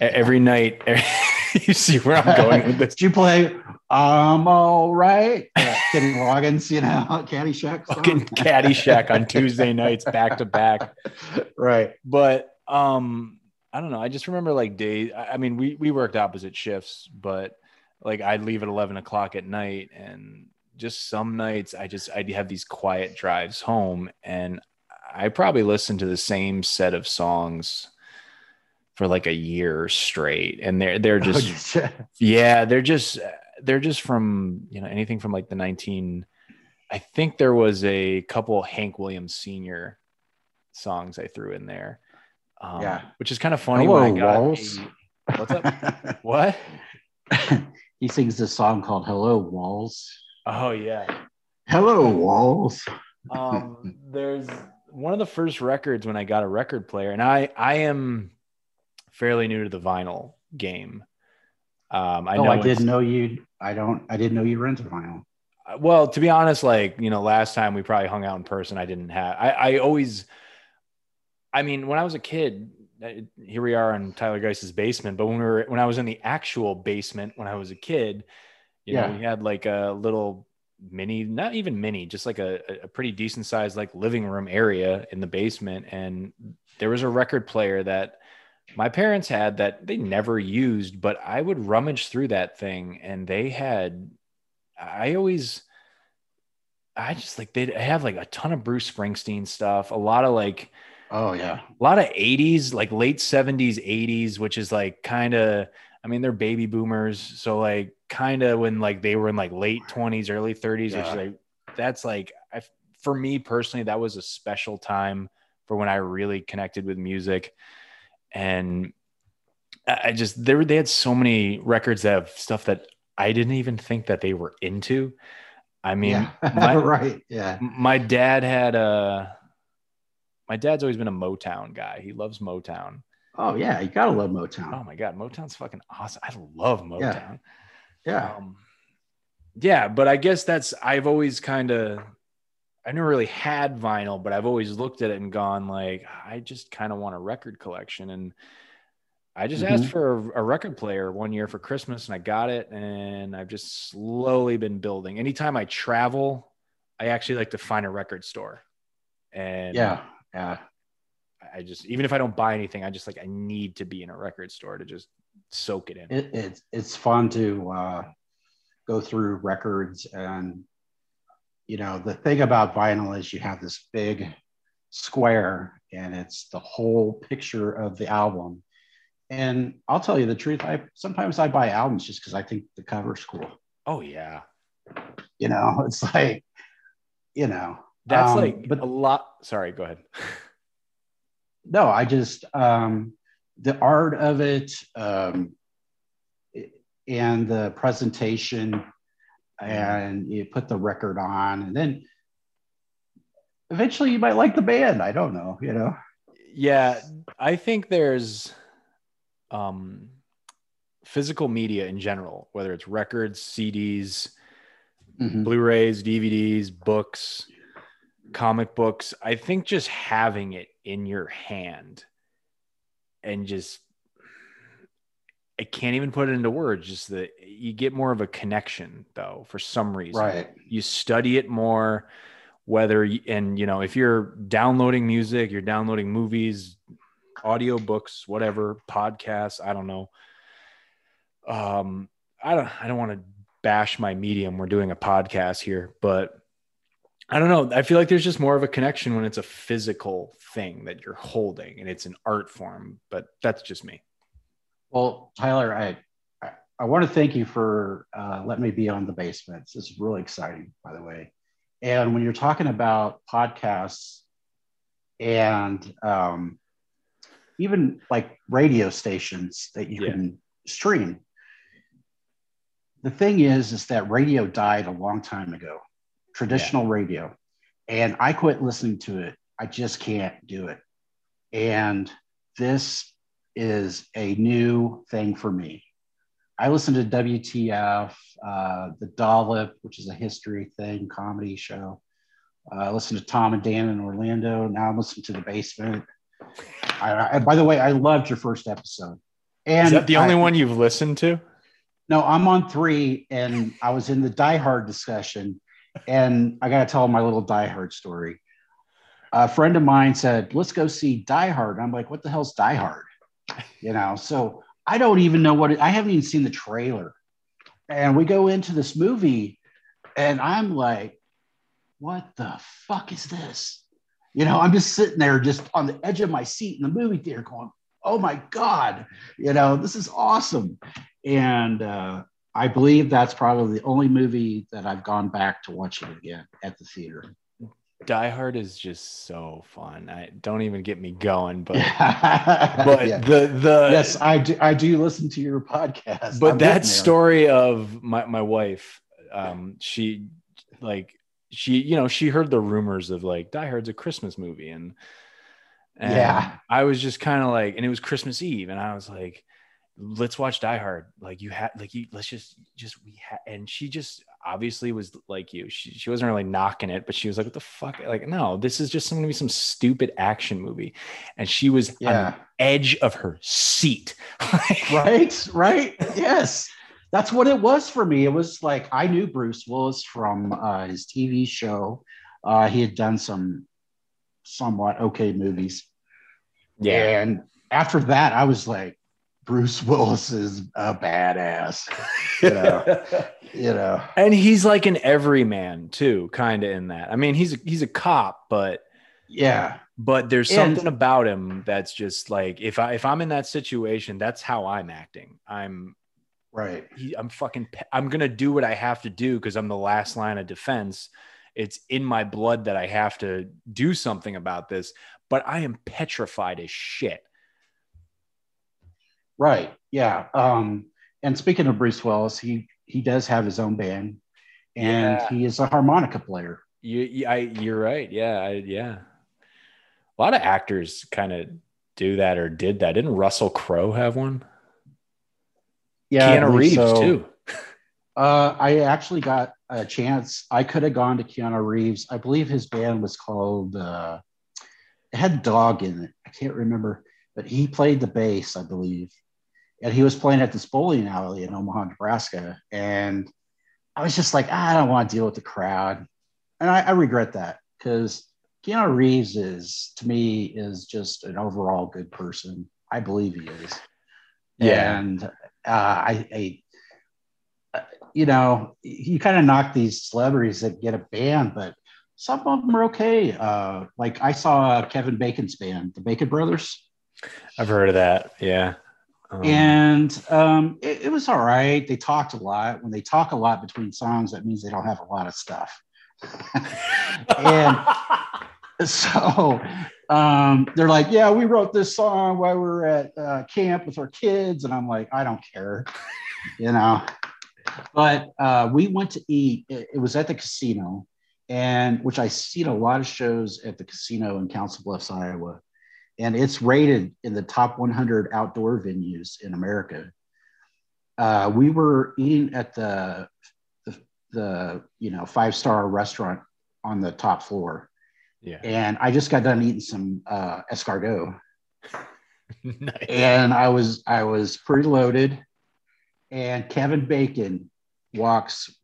Every night you see where I'm going with this. Did you play I'm all right? Uh, Kenny Loggins, you know, Caddyshack. song? Fucking Caddyshack on Tuesday nights back to back. right. But um I don't know. I just remember like days. I I mean, we we worked opposite shifts, but like I'd leave at eleven o'clock at night, and just some nights I just I'd have these quiet drives home, and I probably listened to the same set of songs for like a year straight, and they're they're just yeah, they're just they're just from you know anything from like the nineteen. I think there was a couple Hank Williams Senior songs I threw in there. Um, yeah, which is kind of funny. Hello, when I got Walls. A, what's up? what? he sings this song called "Hello Walls." Oh yeah. Hello Walls. um, there's one of the first records when I got a record player, and I I am fairly new to the vinyl game. Um, I oh, know I didn't know you. I don't. I didn't know you rented vinyl. Uh, well, to be honest, like you know, last time we probably hung out in person, I didn't have. I, I always. I mean, when I was a kid, uh, here we are in Tyler Geiss's basement. But when we were when I was in the actual basement when I was a kid, you yeah. know, we had like a little mini, not even mini, just like a, a pretty decent sized like living room area in the basement. And there was a record player that my parents had that they never used, but I would rummage through that thing and they had, I always, I just like they have like a ton of Bruce Springsteen stuff, a lot of like, oh yeah, a lot of 80s, like late 70s, 80s, which is like kind of, I mean, they're baby boomers. So like kind of when like they were in like late 20s, early 30s, yeah. which like that's like I, for me personally, that was a special time for when I really connected with music and I just there they had so many records that have stuff that I didn't even think that they were into. I mean, yeah. my, right? Yeah. My dad had a. My dad's always been a Motown guy. He loves Motown. Oh yeah, you gotta love Motown. Oh my god, Motown's fucking awesome. I love Motown. Yeah. Yeah. Um, yeah, but I guess that's I've always kind of I never really had vinyl, but I've always looked at it and gone like, I just kind of want a record collection. And I just mm-hmm. asked for a, a, record player one year for Christmas and I got it. And I've just slowly been building. Anytime I travel, I actually like to find a record store. And yeah, yeah. I just, even if I don't buy anything, I just like, I need to be in a record store to just soak it in. It, it's, it's fun to uh, go through records and you know, the thing about vinyl is you have this big square and it's the whole picture of the album. And I'll tell you the truth, I sometimes I buy albums just because I think the cover's cool. Oh yeah. You know, it's like, you know. That's um, like but a lot. Sorry, go ahead. no, I just um the art of it, um and the presentation and you put the record on and then eventually you might like the band. I don't know you know? Yeah i think there's um physical media in general whether it's records cds mm-hmm. blu-rays dvds books comic books. I think just having it in your hand and just I can't even put it into words. Just that you get more of a connection though, for some reason. Right. You study it more, whether and you know if you're downloading music, you're downloading movies, audio books, whatever, podcasts. I don't know. Um, I don't. I don't want to bash my medium. We're doing a podcast here, but I don't know. I feel like there's just more of a connection when it's a physical thing that you're holding and it's an art form. But that's just me. Well, Tyler, I I, want to thank you for uh, letting me be on the basements. This is really exciting, by the way. And when you're talking about podcasts and um, even like radio stations that you yeah. can stream, the thing is, is that radio died a long time ago, traditional yeah. radio, and I quit listening to it. I just can't do it. And this is a new thing for me. I listen to WTF, uh, The Dollop, which is a history thing, comedy show. Uh, I listen to Tom and Dan in Orlando. Now I'm listening to The Basement. I, I, by the way, I loved your first episode. And is that the only I, one you've listened to? No, I'm on three, and I was in the Die Hard discussion, and I got to tell my little Die Hard story. A friend of mine said, "Let's go see Die Hard." I'm like, "What the hell's Die Hard?" You know so i don't even know what it, i haven't even seen the trailer and we go into this movie and i'm like what the fuck is this You know, I'm just sitting there, just on the edge of my seat in the movie theater, going, "Oh my god!" You know, this is awesome. And uh, I believe that's probably the only movie that I've gone back to watch it again at the theater. Die Hard is just so fun. I don't even get me going, but but Yeah. the the yes, I do. I do listen to your podcast. but I'm that story of my my wife, um, she like she you know she heard the rumors of like Die Hard's a Christmas movie and and Yeah. I was just kind of like and it was Christmas Eve and I was like let's watch Die Hard like you had like you let's just just we had and she just obviously was like you she, she wasn't really knocking it but she was like what the fuck? Like no this is just gonna be some stupid action movie. And she was on Yeah. the edge of her seat. Right? Right? Yes. That's what it was for me. It was like i knew bruce willis from uh, his tv show. Uh, he had done some somewhat okay movies. Yeah. and after that i was like bruce willis is a badass you know you know and he's like an everyman too, kind of in that. I mean, he's a, he's a cop, but yeah but there's And- something about him that's just like if I if I'm in that situation, that's how I'm acting. I'm right he, I'm fucking I'm gonna do what I have to do because I'm the last line of defense. It's in my blood that I have to do something about this, but I am petrified as shit. Right yeah um and speaking of bruce willis he he does have his own band and Yeah. he is a harmonica player You, you I, you're right. Yeah, I, yeah. A lot of actors kind of do that or did that. Didn't Russell Crowe have one? yeah Keanu Reeves so. too. Uh, I actually got a chance. I could have gone to Keanu Reeves. I believe his band was called. Uh, it had dog in it. I can't remember, but he played the bass, I believe, and he was playing at this bowling alley in Omaha, Nebraska. And I was just like, "Ah, I don't want to deal with the crowd, and I, I regret that because Keanu Reeves is, to me, is just an overall good person. I believe he is. Yeah. And uh, I, I, uh, you know, you kind of knock these celebrities that get a band, but some of them are okay. Uh, like I saw Kevin Bacon's band, the Bacon Brothers, I've heard of that. Yeah. Um, and um, it, it was all right. They talked a lot. When they talk a lot between songs, that means they don't have a lot of stuff. and so um, they're like, yeah, we wrote this song while we were at uh, camp with our kids. And I'm like, I don't care, you know. But uh, we went to eat. It, it was at the casino, and which I seen a lot of shows at the casino in Council Bluffs, Iowa. And it's rated in the top 100 outdoor venues in America. Uh, we were eating at the, the, the you know five star restaurant on the top floor, yeah. and I just got done eating some uh, escargot, nice. and I was I was pretty loaded, and Kevin Bacon walks,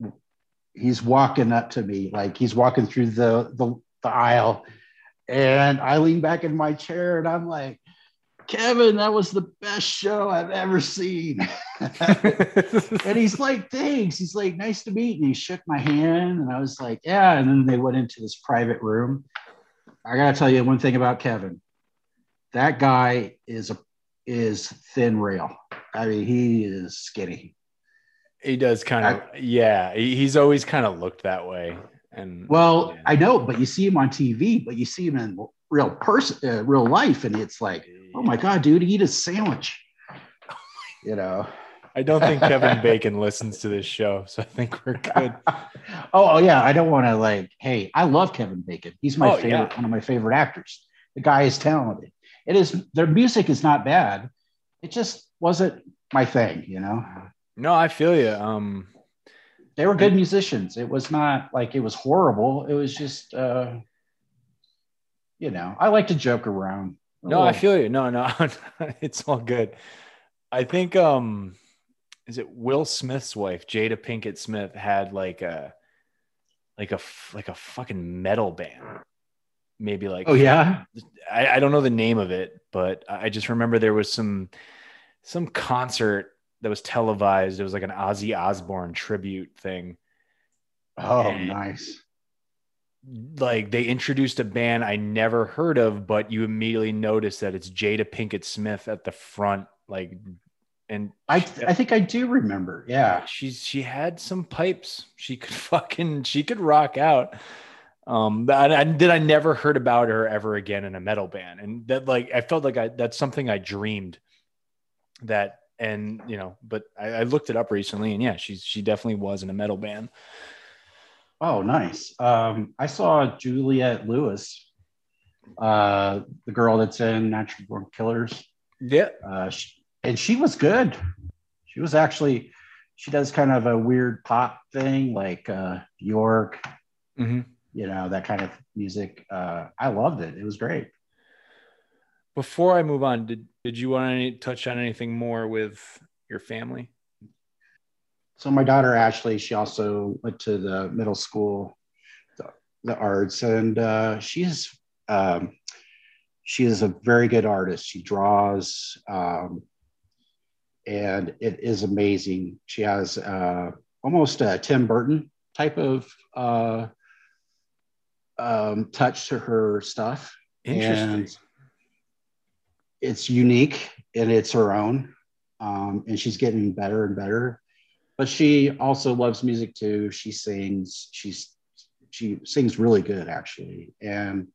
he's walking up to me like he's walking through the the, the aisle, and I lean back in my chair and I'm like, Kevin, that was the best show I've ever seen. and he's like, thanks. He's like, nice to meet. And he shook my hand. And I was like, yeah. And then they went into this private room. I gotta tell you one thing about Kevin. That guy is a is thin rail. I mean, he is skinny. he does kind of. Yeah. He's always kind of looked that way. And Well, yeah. I know, but you see him on TV, but you see him in real person, uh, real life, and it's like, oh my god, dude, eat a sandwich. You know. I don't think Kevin Bacon listens to this show, so I think we're good. oh, oh, yeah, I don't want to like. Hey, I love Kevin Bacon. He's my Oh, favorite, yeah. one of my favorite actors. The guy is talented. It is their music is not bad. It just wasn't my thing, you know. No, I feel you. Um, They were good musicians. It was not like it was horrible. It was just, uh, you know, I like to joke around. No, I feel you. No, no, it's all good. I think um is it Will Smith's wife, Jada Pinkett Smith, had like a like a, like a fucking metal band. Maybe like Oh yeah. I, I don't know the name of it, but I just remember there was some some concert that was televised. It was like an Ozzy Osbourne tribute thing. Oh, And- nice. like they introduced a band I never heard of, but you immediately notice that it's Jada Pinkett Smith at the front, like, and I I think I do remember. Yeah, she's she had some pipes. She could fucking she could rock out. Um, but I, I did I never heard about her ever again in a metal band, and that like I felt like I that's something I dreamed that and you know, but I, I looked it up recently, and yeah, she's she definitely was in a metal band. Oh, nice. Um, I saw Juliette Lewis, uh, the girl that's in Natural Born Killers. Yeah. Uh, she, and she was good. She was actually, she does kind of a weird pop thing like uh, Björk, mm-hmm. you know, that kind of music. Uh, I loved it. It was great. Before I move on, did, did you want to touch on anything more with your family? so my daughter Ashley, she also went to the middle school, the, the arts, and uh, she's um, she is a very good artist. She draws, um, and it is amazing. She has uh, almost a Tim Burton type of uh, um, touch to her stuff. Interesting. And it's unique and it's her own. Um, and she's getting better and better but she also loves music too. She sings. She's she sings really good actually, and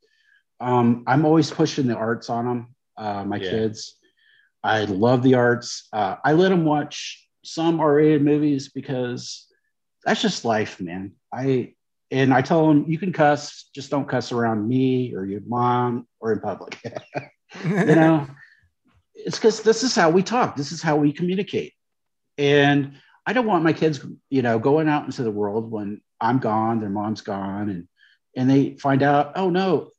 um, I'm always pushing the arts on them. Uh, my yeah. kids, I love the arts. Uh, I let them watch some R-rated movies because that's just life, man. I and I tell them you can cuss, just don't cuss around me or your mom or in public. you know, it's because this is how we talk. This is how we communicate, and I don't want my kids, you know, going out into the world when I'm gone, their mom's gone, and and they find out, oh no,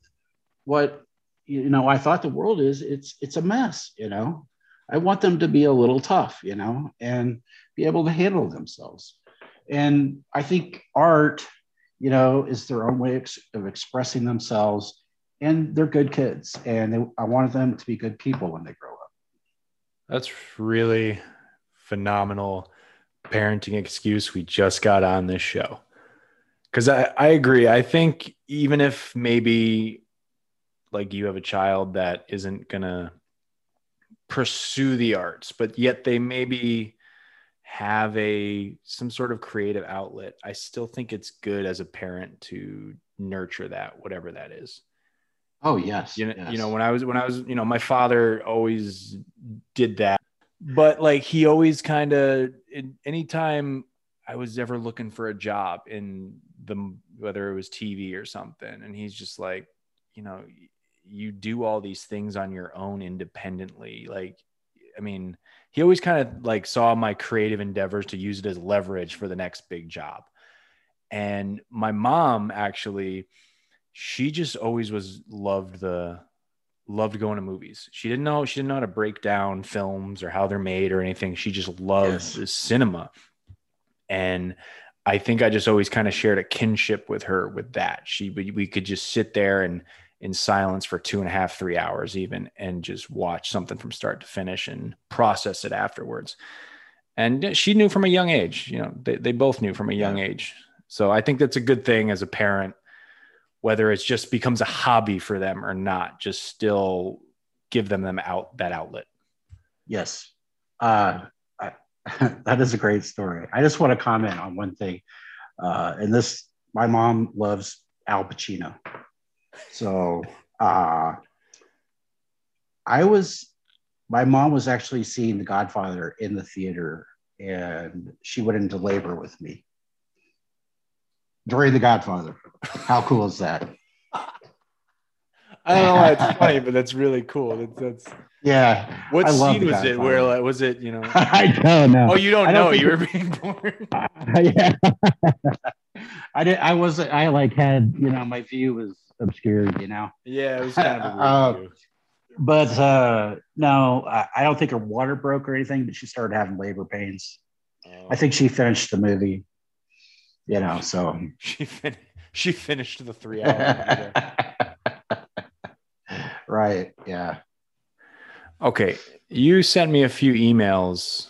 what you know, I thought the world is it's it's a mess, you know. I want them to be a little tough, you know, and be able to handle themselves. And I think art, you know, is their own way of expressing themselves, and they're good kids, and they, I wanted them to be good people when they grow up. That's really phenomenal parenting excuse we just got on this show. Because I, I agree. I think even if maybe like you have a child that isn't to pursue the arts, but yet they maybe have a some sort of creative outlet, I still think it's good as a parent to nurture that, whatever that is. Oh yes. You know, yes. you know, when I was when I was, you know, my father always did that but like he always kind of anytime I was ever looking for a job in the whether it was TV or something, and he's just like, you know, you do all these things on your own independently. Like, I mean, he always kind of like saw my creative endeavors to use it as leverage for the next big job. And my mom actually, she just always was loved the loved going to movies. She didn't know she didn't know how to break down films or how they're made or anything. She just loved yes. cinema. And I think I just always kind of shared a kinship with her with that. She we could just sit there and in silence for two and a half, three hours even, and just watch something from start to finish and process it afterwards. And she knew from a young age, you know, they, they both knew from a young age. So I think that's a good thing as a parent whether it just becomes a hobby for them or not, just still give them them out that outlet. Yes. Uh, I, that is a great story. I just want to comment on one thing. Uh, and this, my mom loves Al Pacino. So uh, I was, my mom was actually seeing The Godfather in the theater and she went into labor with me during The Godfather. How cool is that? I don't know why it's funny, but that's really cool. That's, that's yeah. What scene was it? Where like, was it? You know, I don't know. Oh, you don't, don't know? You were being born. Uh, yeah. I did. I was. I like had. You know, my view was obscured. You know. Yeah, it was kind of. uh, but uh, no, I, I, don't think her water broke or anything. But she started having labor pains. Oh. I think she finished the movie you know, so she fin- she finished the three hours. right. Yeah. Okay. You sent me a few emails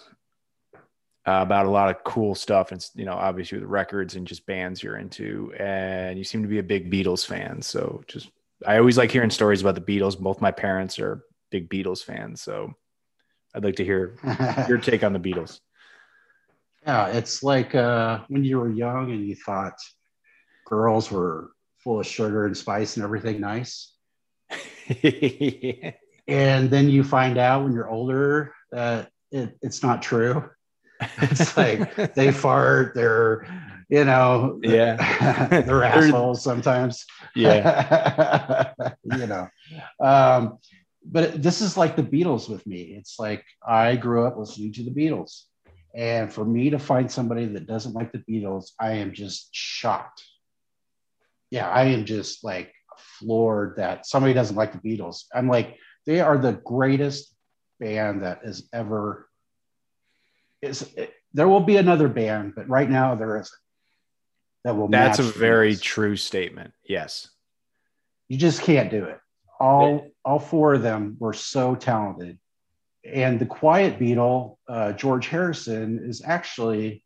uh, about a lot of cool stuff, and you know, obviously with records and just bands you're into, and you seem to be a big Beatles fan. So just, I always like hearing stories about the Beatles. Both my parents are big Beatles fans, so I'd like to hear your take on the Beatles. Yeah, it's like uh, when you were young and you thought girls were full of sugar and spice and everything nice. and then you find out when you're older that it, it's not true. It's like they fart, they're, you know, yeah, they're assholes sometimes. Yeah. you know, um, but this is like the Beatles with me. It's like I grew up listening to the Beatles. And for me to find somebody that doesn't like the Beatles, I am just shocked. Yeah, I am just like floored that somebody doesn't like the Beatles. I'm like, they are the greatest band that has ever is there will be another band, but right now there isn't. That will That's a very true statement. Yes. You just can't do it. All all four of them were so talented and the quiet Beatle, uh, George Harrison, is actually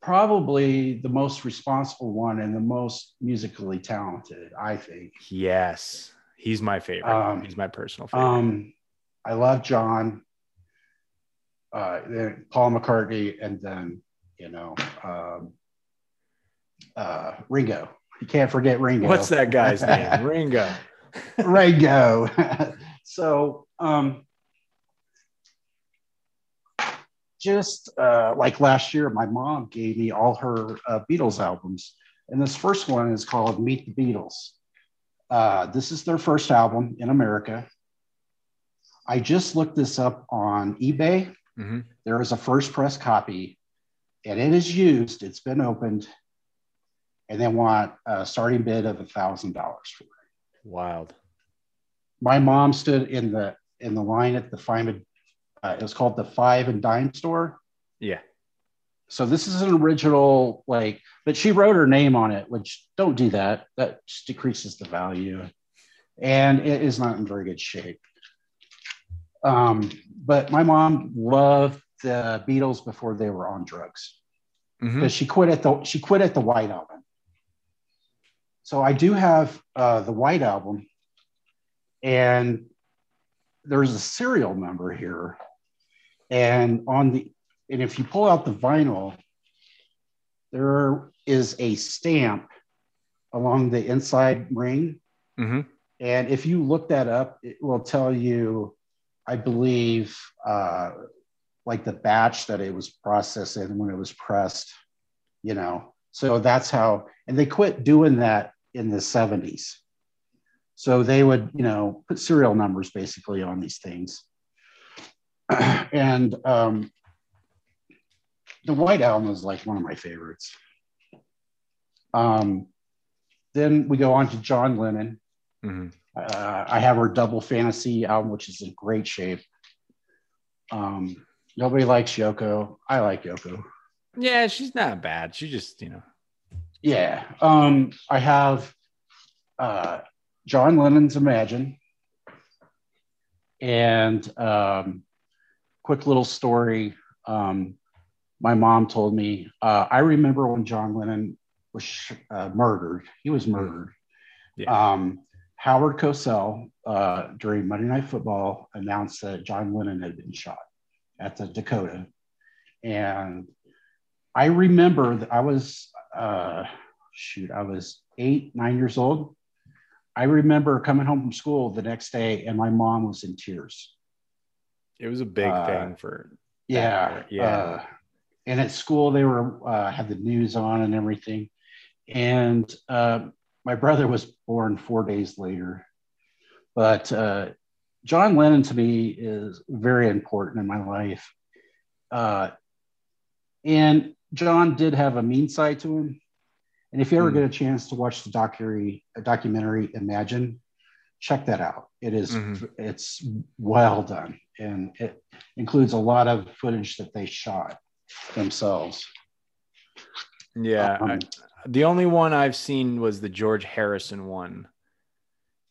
probably the most responsible one and the most musically talented, I think. Yes, he's my favorite. Um, he's my personal favorite. Um, I love John, uh, then Paul McCartney, and then you know um, uh, Ringo. You can't forget Ringo. What's that guy's name? Ringo. Ringo. so um, just uh, like last year, my mom gave me all her uh, Beatles albums. And this first one is called Meet the Beatles. Uh, this is their first album in America. I just looked this up on eBay. Mm-hmm. There is a first press copy, and it is used. It's been opened, and they want a starting bid of a thousand dollars for it. Wild. My mom stood in the in the line at the Feynman it was called the Five and Dime Store. Yeah. So this is an original, like, but she wrote her name on it, which don't do that. That just decreases the value, and it is not in very good shape. Um, but my mom loved the Beatles before they were on drugs, because mm-hmm. she quit at the she quit at the White Album. So I do have uh, the White Album, and there's a serial number here and on the and if you pull out the vinyl, there is a stamp along the inside ring. Mm-hmm. And if you look that up, it will tell you, I believe, uh, like the batch that it was processed in when it was pressed, you know. So that's how, and they quit doing that in the 70s. So they would, you know, put serial numbers basically on these things. and um, the White Album is like one of my favorites. Um, then we go on to John Lennon. Mm-hmm. Uh, I have her Double Fantasy album, which is in great shape. Um, nobody likes Yoko. I like Yoko. Yeah, she's not bad. She just, you know. Yeah. Um, I have uh, John Lennon's Imagine. And um, quick little story. Um, my mom told me, uh, I remember when John Lennon was uh, murdered. He was murdered. Yeah. Um, Howard Cosell, uh, during Monday Night Football, announced that John Lennon had been shot at the Dakota. And I remember that I was, uh, shoot, I was eight, nine years old. I remember coming home from school the next day and my mom was in tears. It was a big uh, thing for. Yeah, yeah. Uh, and at school, they were uh, had the news on and everything, and uh, my brother was born four days later, but uh, John Lennon to me is very important in my life, uh, and John did have a mean side to him. And if you ever mm. get a chance to watch the documentary, documentary Imagine, check that out. It is, mm-hmm. it's well done and it includes a lot of footage that they shot themselves. Yeah, um, I, the only one I've seen was the George Harrison one.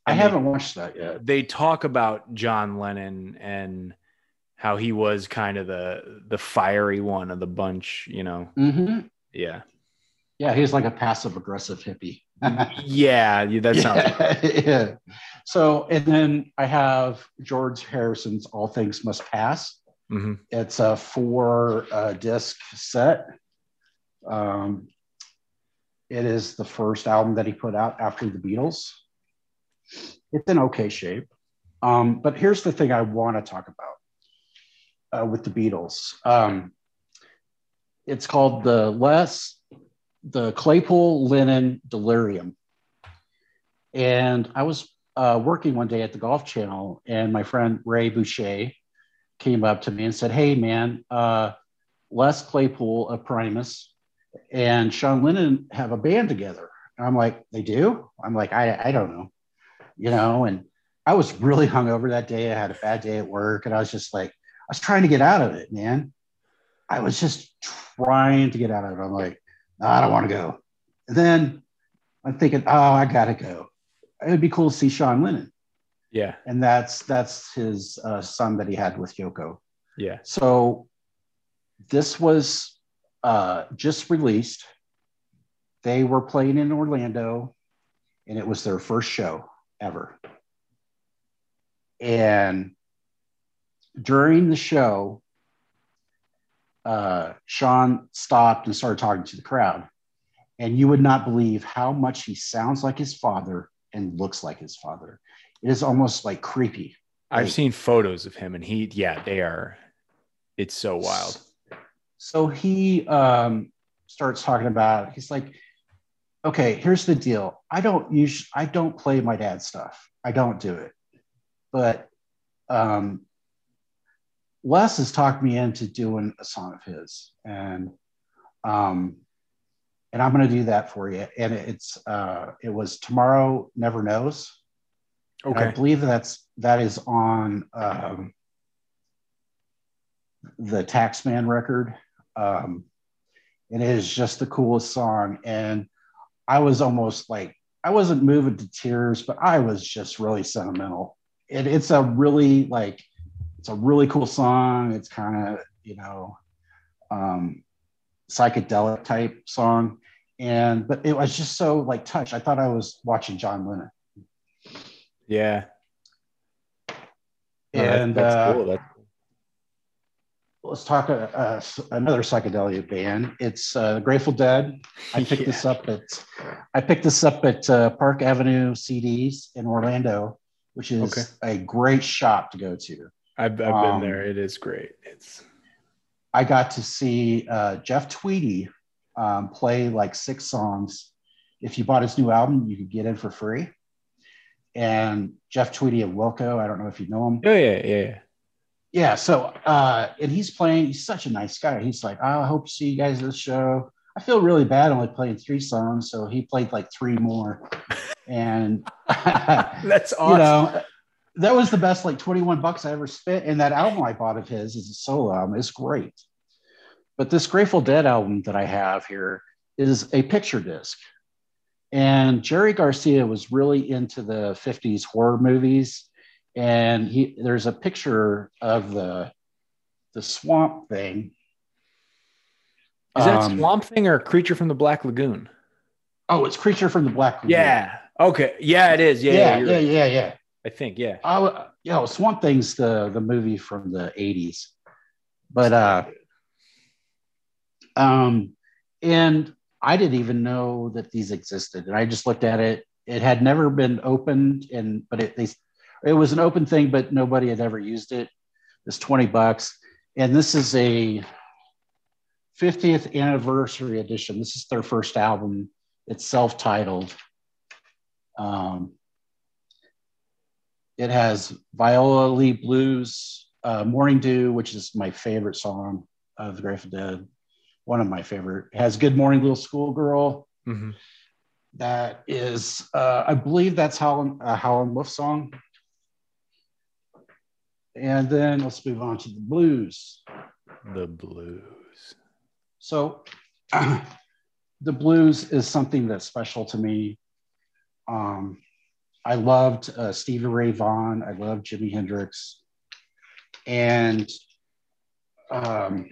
I haven't watched that yet. They talk about John Lennon and how he was kind of the the fiery one of the bunch, you know. hmm Yeah. Yeah, he's like a passive aggressive hippie. Yeah, that sounds yeah. So, and then I have George Harrison's All Things Must Pass. hmm It's a four uh, disc set. Um, it is the first album that he put out after the Beatles. It's in okay shape. Um, but here's the thing I want to talk about uh, with the Beatles. Um, it's called the Les, the Claypool Lennon Delirium. And I was uh, working one day at the Golf Channel, and my friend Ray Boucher came up to me and said, Hey, man, uh, Les Claypool of Primus and Sean Lennon have a band together. And I'm like, They do? I'm like, I, I don't know, you know, and I was really hungover that day. I had a bad day at work, and I was just like, I was trying to get out of it, man. I was just trying to get out of it. I'm like, "No, I don't want to go. And then I'm thinking, oh, I gotta go. It would be cool to see Sean Lennon, Yeah. and that's that's his uh, son that he had with Yoko. Yeah. So this was uh, just released. They were playing in Orlando, and it was their first show ever. And during the show, uh, Sean stopped and started talking to the crowd. And you would not believe how much he sounds like his father and looks like his father. It is almost like creepy. I've Like- seen photos of him and he yeah, they are it's so wild. So he um, starts talking about. He's like, "Okay, here's the deal. I don't use. I don't play my dad's stuff. I don't do it. But um, Les has talked me into doing a song of his, and um, and I'm going to do that for you. And it's uh, it was tomorrow never knows. And I Okay. believe that's that is on um, the Taxman record, um, and it is just the coolest song. And I was almost like I wasn't moving to tears, but I was just really sentimental. It, it's a really like it's a really cool song. It's kind of you know um, psychedelic type song, and but it was just so like touched. I thought I was watching John Lennon. Yeah. And that's uh, cool. That's let's talk uh, uh, another psychedelic band. It's uh, Grateful Dead. I picked this up at I picked this up at uh, Park Avenue CDs in Orlando, which is Okay. a great shop to go to. I've, I've um, been there. It is great. It's I got to see uh, Jeff Tweedy um, play like six songs. If you bought his new album, you could get in for free. And Jeff Tweedy of Wilco, I don't know if you know him. oh yeah, yeah, yeah. yeah so uh and he's playing he's such a nice guy he's like oh, i hope to see you guys at the show i feel really bad only playing three songs so he played like three more and That's you awesome. know that was the best like 21 bucks i ever spent and that album i bought of his is a solo album it's great but this grateful dead album that i have here is a picture disc and jerry garcia was really into the 50s horror movies and he there's a picture of the the swamp thing is that Um, Swamp Thing or Creature from the Black Lagoon? oh it's creature from the black Lagoon. Yeah. Okay. Yeah, it is. Yeah. yeah Yeah. yeah yeah, yeah. I think. Yeah. Oh, yeah, Swamp Thing's the the movie from the '80s, but uh, um, and I didn't even know that these existed, and I just looked at it. It had never been opened, and but it they, it was an open thing, but nobody had ever used it. It's twenty bucks, and this is a 50th anniversary edition. This is their first album. It's self-titled. Um, it has Viola Lee Blues, uh, Morning Dew, which is my favorite song of the Grateful Dead. One of my favorite. It has Good Morning Little Schoolgirl. hmm That is, uh, I believe that's Howlin' a Howlin' Wolf song. And then let's move on to the blues. The blues. So the blues is something that's special to me. Um, I loved uh, Stevie Ray Vaughan. I loved Jimi Hendrix. And um,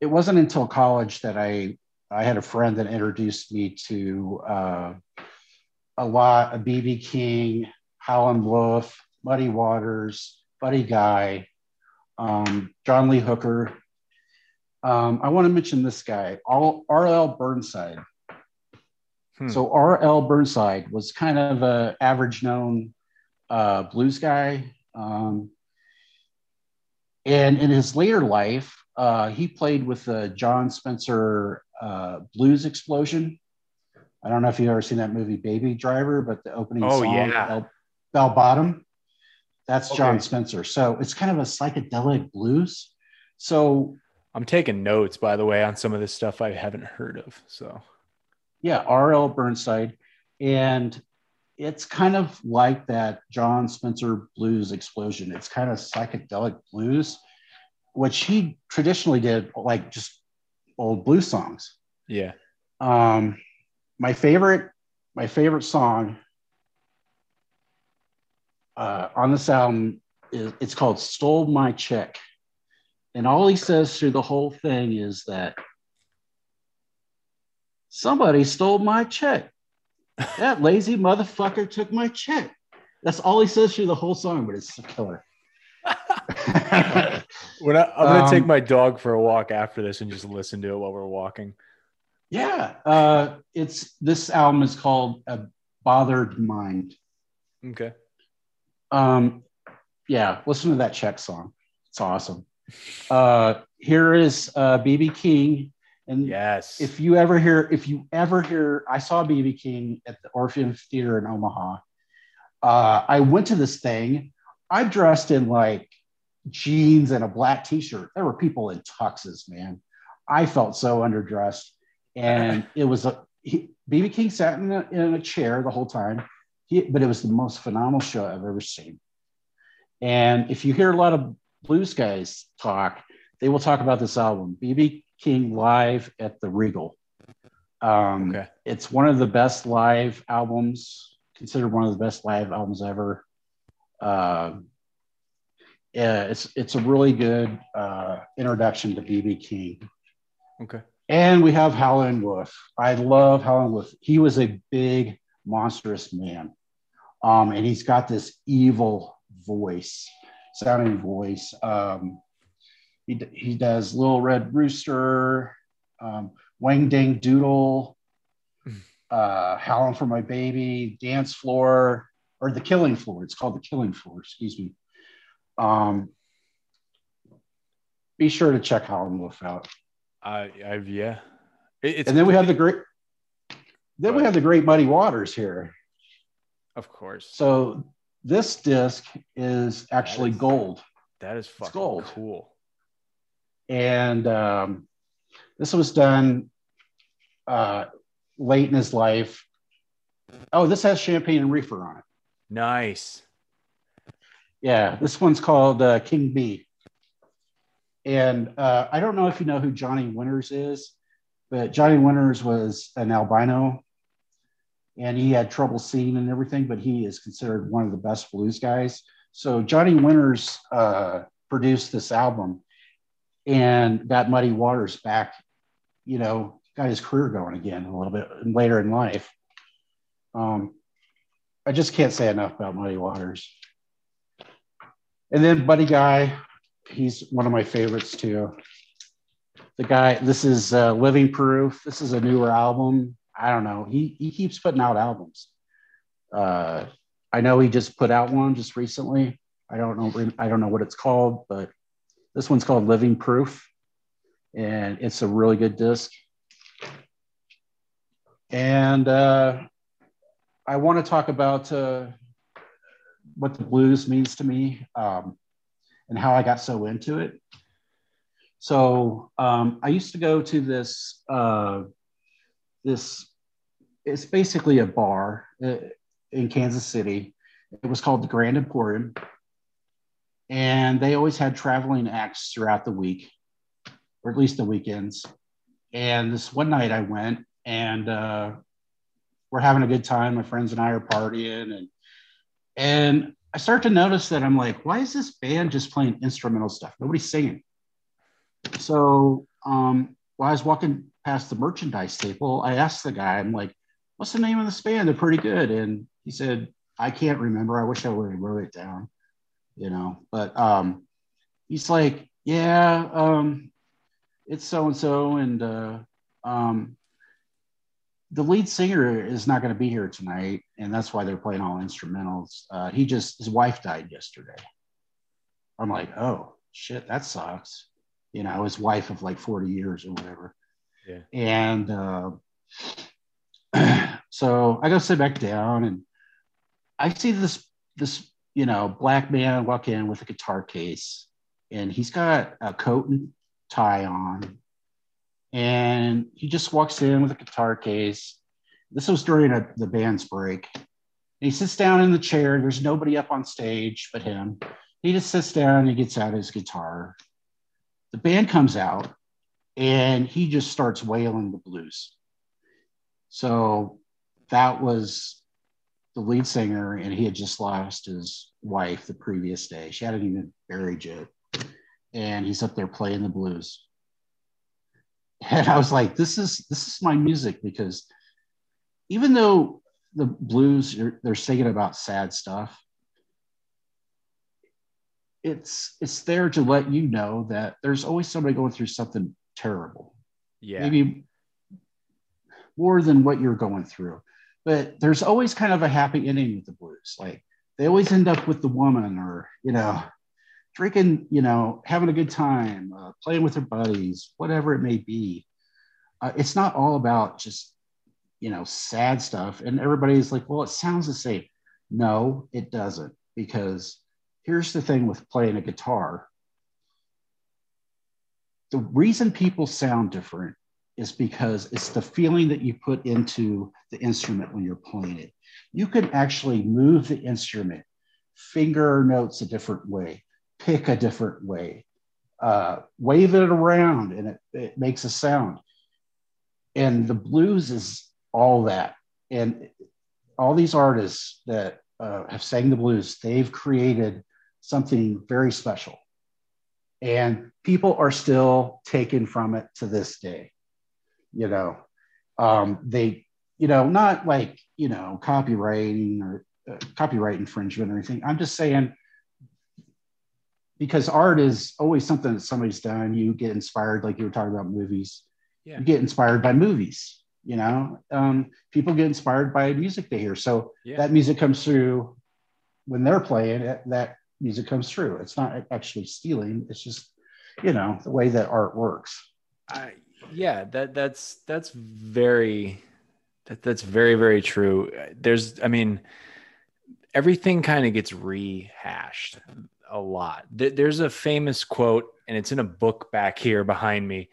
it wasn't until college that I I had a friend that introduced me to uh, a lot of BB King, Howlin' Wolf, Muddy Waters, Buddy Guy, um, John Lee Hooker. Um, I want to mention this guy, R.L. Burnside. Hmm. So R.L. Burnside was kind of a average known uh, blues guy. Um, and in his later life, uh, he played with the Jon Spencer uh, Blues Explosion. I don't know if you've ever seen that movie Baby Driver, but the opening oh, song, yeah. Bell, Bell Bottom, that's okay. Jon Spencer. So it's kind of a psychedelic blues. So I'm taking notes, by the way, on some of this stuff I haven't heard of. So yeah, R.L. Burnside. And it's kind of like that Jon Spencer blues explosion. It's kind of psychedelic blues, which he traditionally did like just old blues songs. Yeah. Um, my favorite, my favorite song uh, on this album is it's called "Stole My Check," and all he says through the whole thing is that somebody stole my check that lazy motherfucker took my check. That's all he says through the whole song, but it's a killer. when I, am gonna um, take my dog for a walk after this and just listen to it while we're walking. Yeah, uh, it's this album is called "A Bothered Mind." Okay. Um, yeah, listen to that Check song. It's awesome. Uh, here is uh, BB King and yes, if you ever hear, if you ever hear, I saw BB King at the Orpheum Theater in Omaha. Uh, I went to this thing. I dressed in like jeans and a black T-shirt. There were people in tuxes, man. I felt so underdressed, and it was a BB King sat in a, in a chair the whole time. He, but it was the most phenomenal show I've ever seen. And if you hear a lot of blues guys talk, they will talk about this album. BB King live at the Regal. Um, okay. It's one of the best live albums, considered one of the best live albums ever. Uh, yeah, it's it's a really good uh, introduction to BB King. Okay. And we have Howlin' Wolf. I love Howlin' Wolf. He was a big, monstrous man, um, and he's got this evil voice, sounding voice. Um, he, he does Little Red Rooster, um, Wang Dang Doodle, uh, Howling for My Baby, Dance Floor, or The Killing Floor. It's called The Killing Floor, excuse me. Um, be sure to check Howlin' Wolf out. I, I've, yeah. It, and then we have the great, then we have the great Muddy Waters here. Of course. So this disc is actually that is, gold. That is fucking gold. cool and um, this was done uh, late in his life. Oh, this has champagne and reefer on it. Nice. Yeah, this one's called uh, King Bee. And uh, I don't know if you know who Johnny Winters is, but Johnny Winters was an albino and he had trouble seeing and everything, but he is considered one of the best blues guys. So Johnny Winters uh, produced this album and that Muddy Waters back, you know, got his career going again a little bit later in life. Um, I just can't say enough about Muddy Waters. And then Buddy Guy, he's one of my favorites too. The guy, this is uh, Living Proof. This is a newer album. I don't know. He he keeps putting out albums. Uh, I know he just put out one just recently. I don't know. I don't know what it's called, but this one's called Living Proof, and it's a really good disc. And uh, I want to talk about uh, what the blues means to me um, and how I got so into it. So um, I used to go to this uh, this it's basically a bar uh, in Kansas City. It was called the Grand Emporium, and they always had traveling acts throughout the week, or at least the weekends. And this one night I went, and uh, we're having a good time. My friends and I are partying, and and I start to notice that I'm like, why is this band just playing instrumental stuff? Nobody's singing. So um, while I was walking past the merchandise table, I asked the guy, I'm like, what's the name of this band? They're pretty good. And he said, I can't remember. I wish I would have wrote it down, you know, but um, he's like, yeah, um, it's so and so. And uh, um, the lead singer is not going to be here tonight, and that's why they're playing all instrumentals. Uh, he just his wife died yesterday. I'm like, oh shit, that sucks. You know, his wife of like 40 years or whatever. Yeah. And uh, so I go sit back down, and I see this this you know black man walk in with a guitar case, and he's got a coat and tie on and he just walks in with a guitar case. This was during a, the band's break. he sits down in the chair. There's nobody up on stage but him. He just sits down and he gets out his guitar. The band comes out and he just starts wailing the blues. So that was the lead singer, and he had just lost his wife the previous day. She hadn't even buried yet. And he's up there playing the blues and I was like, this is this is my music because even though the blues they're singing about sad stuff, it's it's there to let you know that there's always somebody going through something terrible. Yeah. Maybe more than what you're going through. But there's always kind of a happy ending with the blues. Like they always end up with the woman or, you know, drinking, you know, having a good time, uh, playing with their buddies, whatever it may be. Uh, it's not all about just, you know, sad stuff. And everybody's like, well, it sounds the same. No, it doesn't. Because here's the thing with playing a guitar the reason people sound different is because it's the feeling that you put into the instrument when you're playing it. You can actually move the instrument, finger notes a different way, pick a different way, uh, wave it around, and it, it makes a sound. And the blues is all that. And all these artists that uh, have sang the blues, they've created something very special. And people are still taken from it to this day. You know, um, they, you know, not like, you know, copywriting or uh, copyright infringement or anything. I'm just saying because art is always something that somebody's done. You get inspired, like you were talking about movies. Yeah. You get inspired by movies. You know, um, people get inspired by music they hear. So yeah. that music comes through when they're playing it. That music comes through. It's not actually stealing. It's just, you know, the way that art works. I, yeah, that that's that's very that, that's very very true. There's, I mean, everything kind of gets rehashed a lot. There's a famous quote, and it's in a book back here behind me.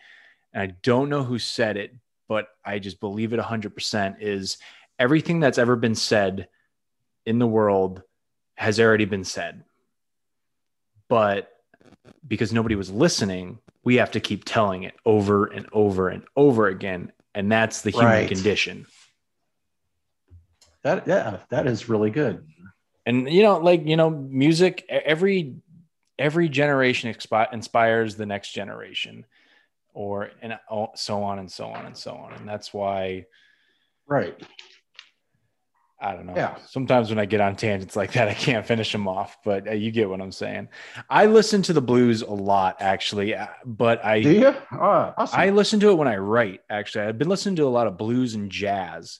And I don't know who said it, but I just believe it 100% is everything that's ever been said in the world has already been said. But because nobody was listening, we have to keep telling it over and over and over again. And that's the human right. condition. That yeah, that is really good and you know like you know music every every generation expi- inspires the next generation or and oh, so on and so on and so on and that's why right i don't know yeah sometimes when i get on tangents like that i can't finish them off but uh, you get what i'm saying i listen to the blues a lot actually uh, but i do you oh, awesome. i listen to it when i write actually i've been listening to a lot of blues and jazz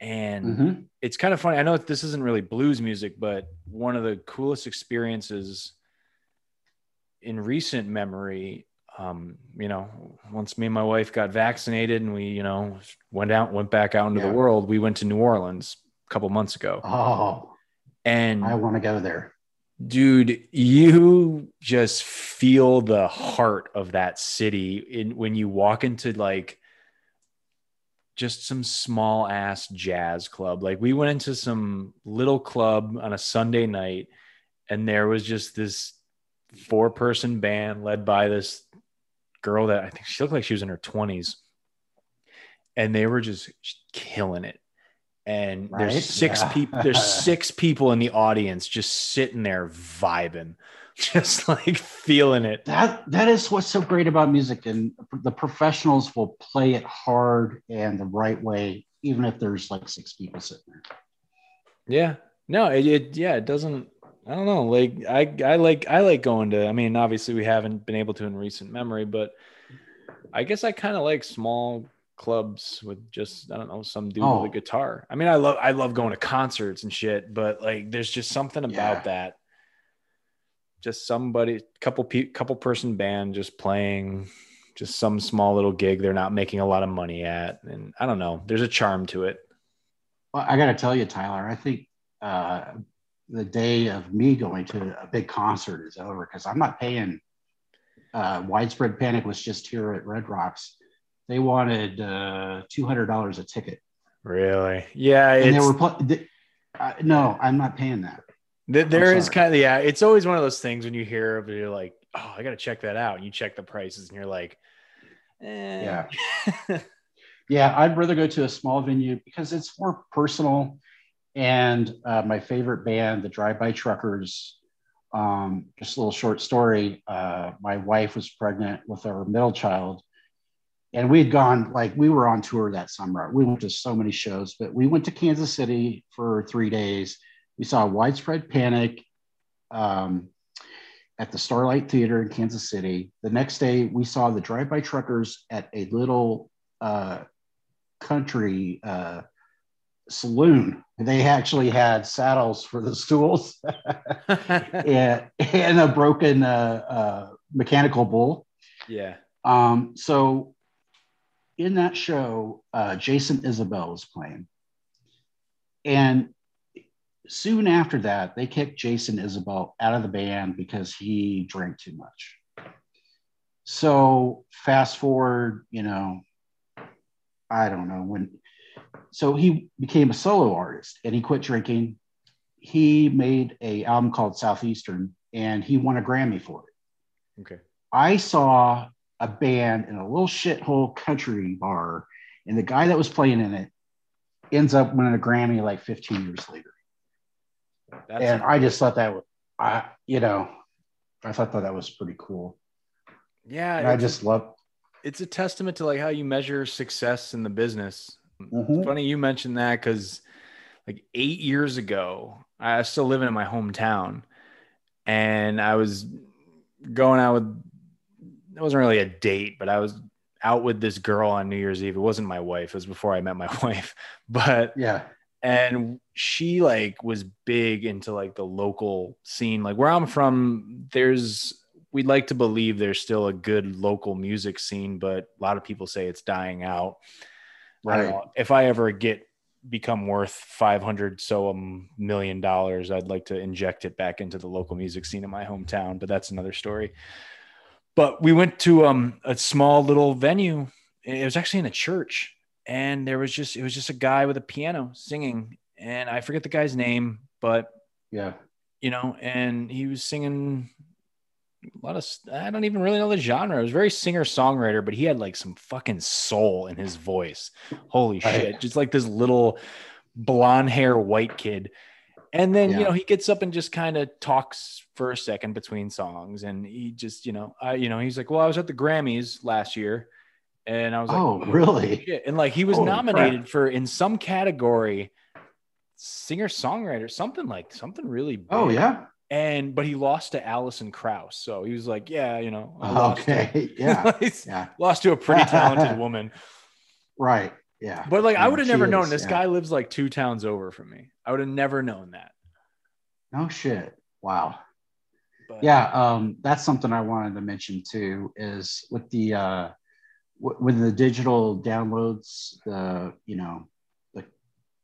and mm-hmm. it's kind of funny. I know this isn't really blues music, but one of the coolest experiences in recent memory, um, you know, once me and my wife got vaccinated and we, you know, went out, went back out into yeah. the world, we went to New Orleans a couple months ago. Oh, and I want to go there. Dude, you just feel the heart of that city in when you walk into like just some small ass jazz club. Like we went into some little club on a Sunday night and there was just this four person band led by this girl that I think she looked like she was in her 20s. And they were just killing it. and Right? there's six Yeah. people there's six people in the audience just sitting there vibing just like feeling it that that is what's so great about music and the professionals will play it hard and the right way even if there's like six people sitting there yeah no it, it yeah it doesn't i don't know like i i like i like going to i mean obviously we haven't been able to in recent memory but i guess i kind of like small clubs with just i don't know some dude Oh. with a guitar i mean i love i love going to concerts and shit but like there's just something about Yeah. that just somebody couple pe- couple person band just playing just some small little gig they're not making a lot of money at and i don't know there's a charm to it well i gotta tell you tyler i think uh the day of me going to a big concert is over because i'm not paying uh widespread panic was just here at red rocks they wanted uh $200 a ticket really yeah and they were pl- th- uh, no i'm not paying that Th- There is kind of yeah. It's always one of those things when you hear of it, you're like, oh, I gotta check that out, and you check the prices, and you're like, eh. Yeah. Yeah, I'd rather go to a small venue because it's more personal. And uh, my favorite band, the Drive By Truckers, um, just a little short story. Uh, my wife was pregnant with our middle child, and we had gone like we were on tour that summer. We went to so many shows, but we went to Kansas City for three days. We saw Widespread Panic um, at the Starlight Theater in Kansas City. The next day, we saw the Drive By Truckers at a little uh, country uh, saloon. They actually had saddles for the stools and, and a broken uh, uh, mechanical bull. yeah. Um, so in that show, uh, Jason Isbell was playing. And soon after that, they kicked Jason Isbell out of the band because he drank too much. So fast forward, you know, I don't know when. So he became a solo artist and he quit drinking. He made a album called Southeastern and he won a Grammy for it. Okay. I saw a band in a little shithole country bar, and the guy that was playing in it ends up winning a Grammy like 15 years later. That's and I just thought that was, I, you know, I thought that, that was pretty cool. yeah. And I just love. it's a testament to like how you measure success in the business. Mhm. Funny you mentioned that because like eight years ago, I was still living in my hometown, and I was going out with. It wasn't really a date, but I was out with this girl on New Year's Eve. It wasn't my wife. It was before I met my wife, but Yeah. and she like was big into like the local scene like where i'm from there's we'd like to believe there's still a good local music scene but a lot of people say it's dying out I don't Right. know. if i ever get become worth 500 so a million dollars i'd like to inject it back into the local music scene in my hometown but that's another story but we went to um, a small little venue it was actually in a church and there was just it was just a guy with a piano singing and i forget the guy's name but Yeah. you know and he was singing a lot of i don't even really know the genre it was very singer songwriter but he had like some fucking soul in his voice holy Right. shit just like this little blonde hair white kid and then you know he gets up and just kind of talks for a second between songs and he just you know i you know he's like well i was at the grammys last year and i was like Oh, really? shit. And like he was Holy nominated for in some category, singer songwriter, something like something really oh, big. Oh, yeah. And but he lost to Alison Krauss. So he was like, Yeah, you know, I lost to- Okay. Yeah. Yeah. lost to a pretty talented woman. Right. Yeah. But like I Yeah, would have never is, known this yeah. guy lives like two towns over from me. I would have never known that. No shit. Wow. But yeah um, that's something i wanted to mention too is with the uh, w- with the digital downloads the you know the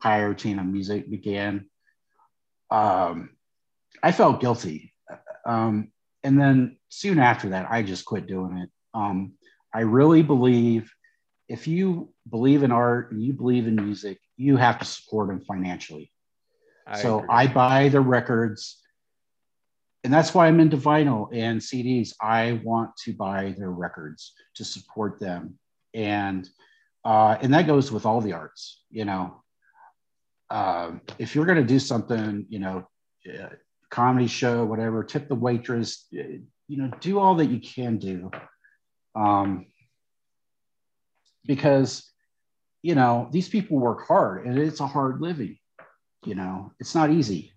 pirating of music began um, i felt guilty um, and then soon after that i just quit doing it um, i really believe if you believe in art and you believe in music you have to support them financially I so agree. I buy the records, and that's why I'm into vinyl and CDs. I want to buy their records to support them, and uh, and that goes with all the arts. You know, uh, if you're going to do something, you know, uh, comedy show, whatever, tip the waitress, you know, do all that you can do. Um, because, you know, these people work hard and it's a hard living. You know, it's not easy.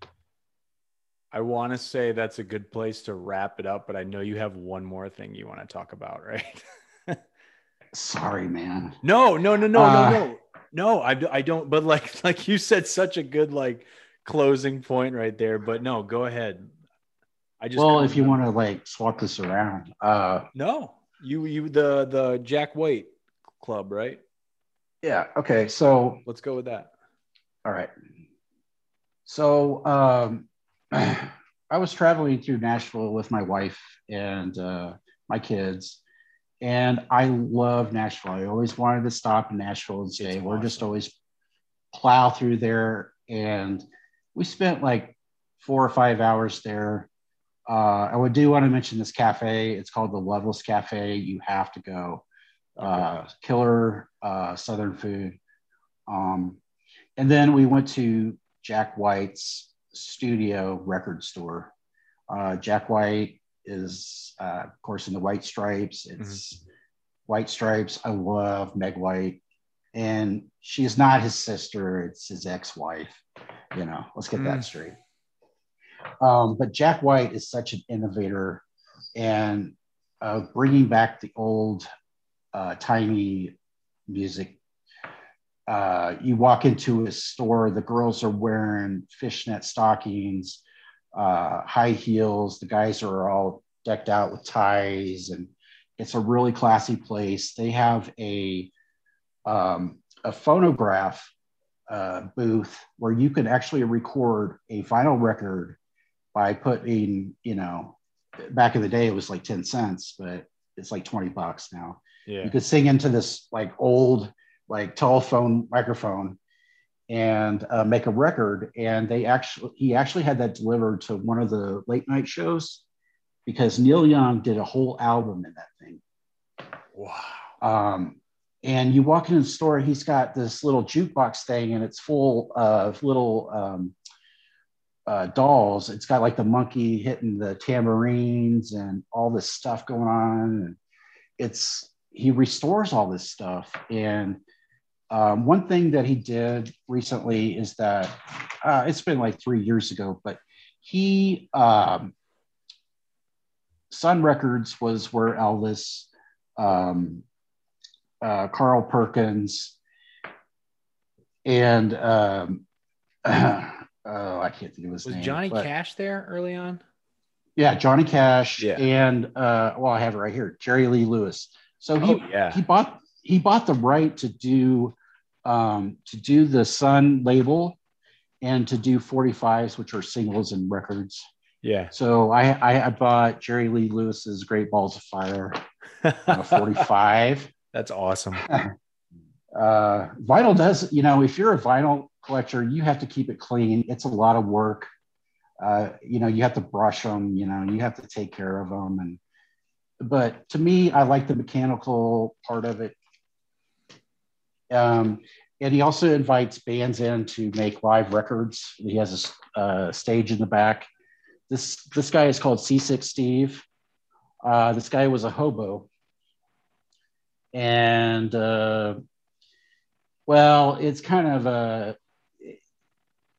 I want to say that's a good place to wrap it up, but I know you have one more thing you want to talk about, right? Sorry, man. No, no, no, no, Uh, no, no. No, I, I don't. But like, like you said, such a good like closing point right there. But no, go ahead. I just well, if you want to like swap this around, uh, no, you you the the Jack White club, right? yeah, okay. So, Let's go with that. all right. So, um, I was traveling through Nashville with my wife and uh, my kids, and I love Nashville. I always wanted to stop in Nashville and say, It's We're just always plow through there, and we spent like four or five hours there. Uh, I would do want to mention this cafe. It's called the Loveless Cafe. You have to go. Uh, killer uh, Southern food. Um, and then we went to Jack White's studio record store. Uh, Jack White is, uh, of course, in the White Stripes. It's White Stripes. I love Meg White. And she is not his sister, it's his ex wife. You know, let's get Mm. that straight. Um, but Jack White is such an innovator and uh, bringing back the old uh, timey music. Uh, you walk into a store, the girls are wearing fishnet stockings, uh, high heels. The guys are all decked out with ties, and it's a really classy place. They have a um, a phonograph uh, booth where you could actually record a vinyl record by putting, you know, back in the day it was like 10 cents, but it's like 20 bucks now. Yeah. You could sing into this like old, like telephone microphone and uh, make a record. And they actually, he actually had that delivered to one of the late night shows because Neil Young did a whole album in that thing. Wow. Um, and you walk into the store, he's got this little jukebox thing, and it's full of little um, uh, dolls. It's got like the monkey hitting the tambourines and all this stuff going on. It's he restores all this stuff. And um, one thing that he did recently is that uh, it's been like three years ago, but he um, Sun Records was where Elvis um, uh, Carl Perkins, and um, oh, I can't think of his Was name. Johnny but- Cash there early on? Yeah, Johnny Cash, Yeah. and uh, well, I have it right here, Jerry Lee Lewis. So he Oh, yeah. he bought he bought the right to do um, to do the Sun label and to do 45s, which are singles and records. Yeah. So I I, I bought Jerry Lee Lewis's Great Balls of Fire a 45. That's awesome. uh, vinyl does, you know, if you're a vinyl collector, you have to keep it clean. It's a lot of work. Uh, you know, you have to brush them, you know, you have to take care of them. And, but to me, I like the mechanical part of it. Um, and he also invites bands in to make live records. He has a uh, stage in the back. This, this guy is called Seasick Steve. Uh, this guy was a hobo. And, uh, well, it's kind of a.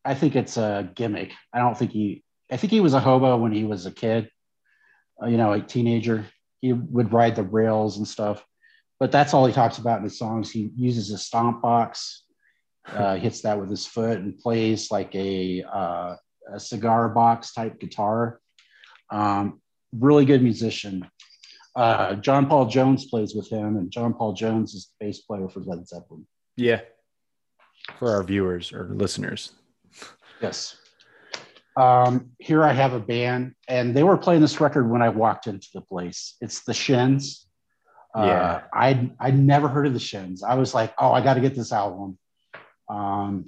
I think it's a gimmick. I don't think he. I think he was a hobo when he was a kid. uh, you know, a teenager. He would ride the rails and stuff, but that's all he talks about in his songs. He uses a stomp box, uh, hits that with his foot, and plays like a uh, a cigar box type guitar. Um, really good musician. Uh, John Paul Jones plays with him, and John Paul Jones is the bass player for Led Zeppelin. Yeah. For our viewers or listeners. Yes. Um, here I have a band, and they were playing this record when I walked into the place. It's the Shins. Uh, Yeah. I I never heard of the Shins. I was like, oh, I got to get this album. Um,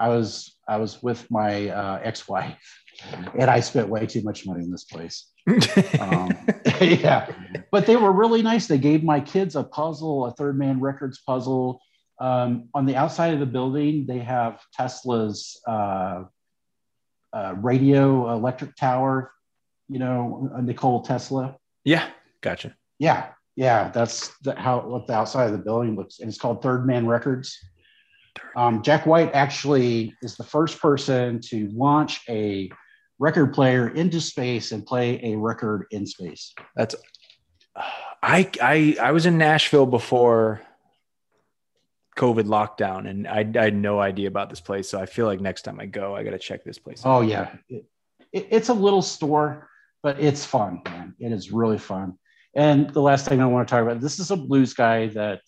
I was I was with my uh, ex-wife, and I spent way too much money in this place. Um, yeah, but they were really nice. They gave my kids a puzzle, a Third Man Records puzzle. Um, on the outside of the building, they have Tesla's uh, uh, radio electric tower. You know, Nikola Tesla. Yeah, gotcha. Yeah, yeah, that's the, how what the outside of the building looks, and it's called Third Man Records. Um, Jack White actually is the first person to launch a record player into space and play a record in space. That's I I I was in Nashville before COVID lockdown, and I, I, had no idea about this place. So I feel like next time I go, I got to check this place. Oh yeah, it, it, it's a little store, but it's fun, man. It is really fun. And the last thing I want to talk about, this is a blues guy that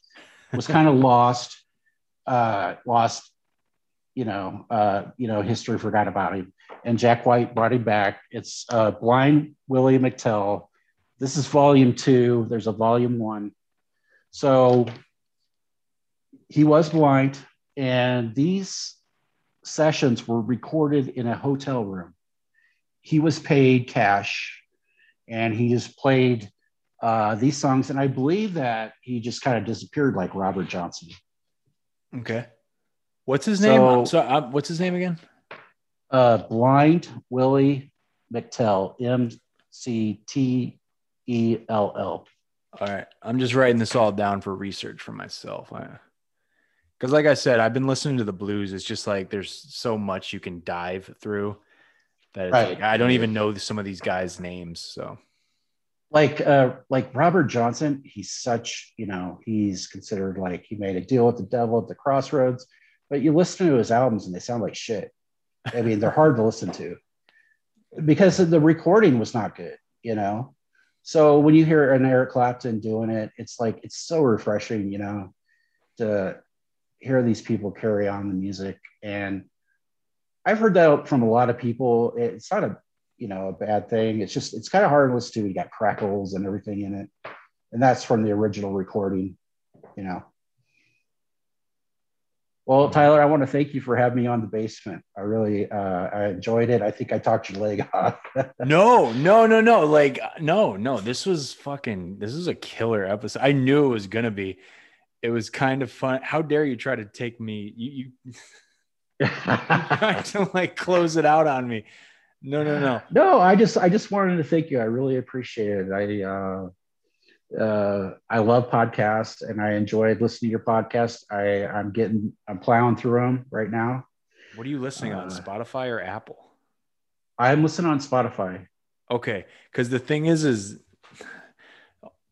was kind of lost, uh, lost, you know, uh, you know, history forgot about him. And Jack White brought him back. It's uh, Blind Willie McTell. This is volume two. There's a volume one. So he was blind, and these sessions were recorded in a hotel room. He was paid cash, and he just played uh, these songs. And I believe that he just kind of disappeared like Robert Johnson. Okay. What's his name? So, so uh, what's his name again? Uh, Blind Willie McTell, M C T E L L. All right. I'm just writing this all down for research for myself. Because like I said, I've been listening to the blues. It's just like there's so much you can dive through that right. like, I don't even know some of these guys' names. So like uh like Robert Johnson, he's such, you know, he's considered like he made a deal with the devil at the crossroads, but you listen to his albums and they sound like shit. I mean, they're hard to listen to because the recording was not good, you know. So when you hear an Eric Clapton doing it, it's like it's so refreshing, you know, to hear these people carry on the music. And I've heard that from a lot of people. It's not a you know a bad thing. It's just it's kind of hard to listen to. You got crackles and everything in it, and that's from the original recording. You know. Well, Tyler, I want to thank you for having me on the basement. I really, uh, I enjoyed it. I think I talked your leg off. no, no, no, no. Like, no, no. This was fucking. This is a killer episode. I knew it was gonna be it was kind of fun. How dare you try to take me? You, you trying to like close it out on me. No, no, no. No, I just I just wanted to thank you. I really appreciate it. I uh uh I love podcasts and I enjoy listening to your podcast. I I'm getting I'm plowing through them right now. What are you listening uh, on? Spotify or Apple? I'm listening on Spotify. Okay, because the thing is, is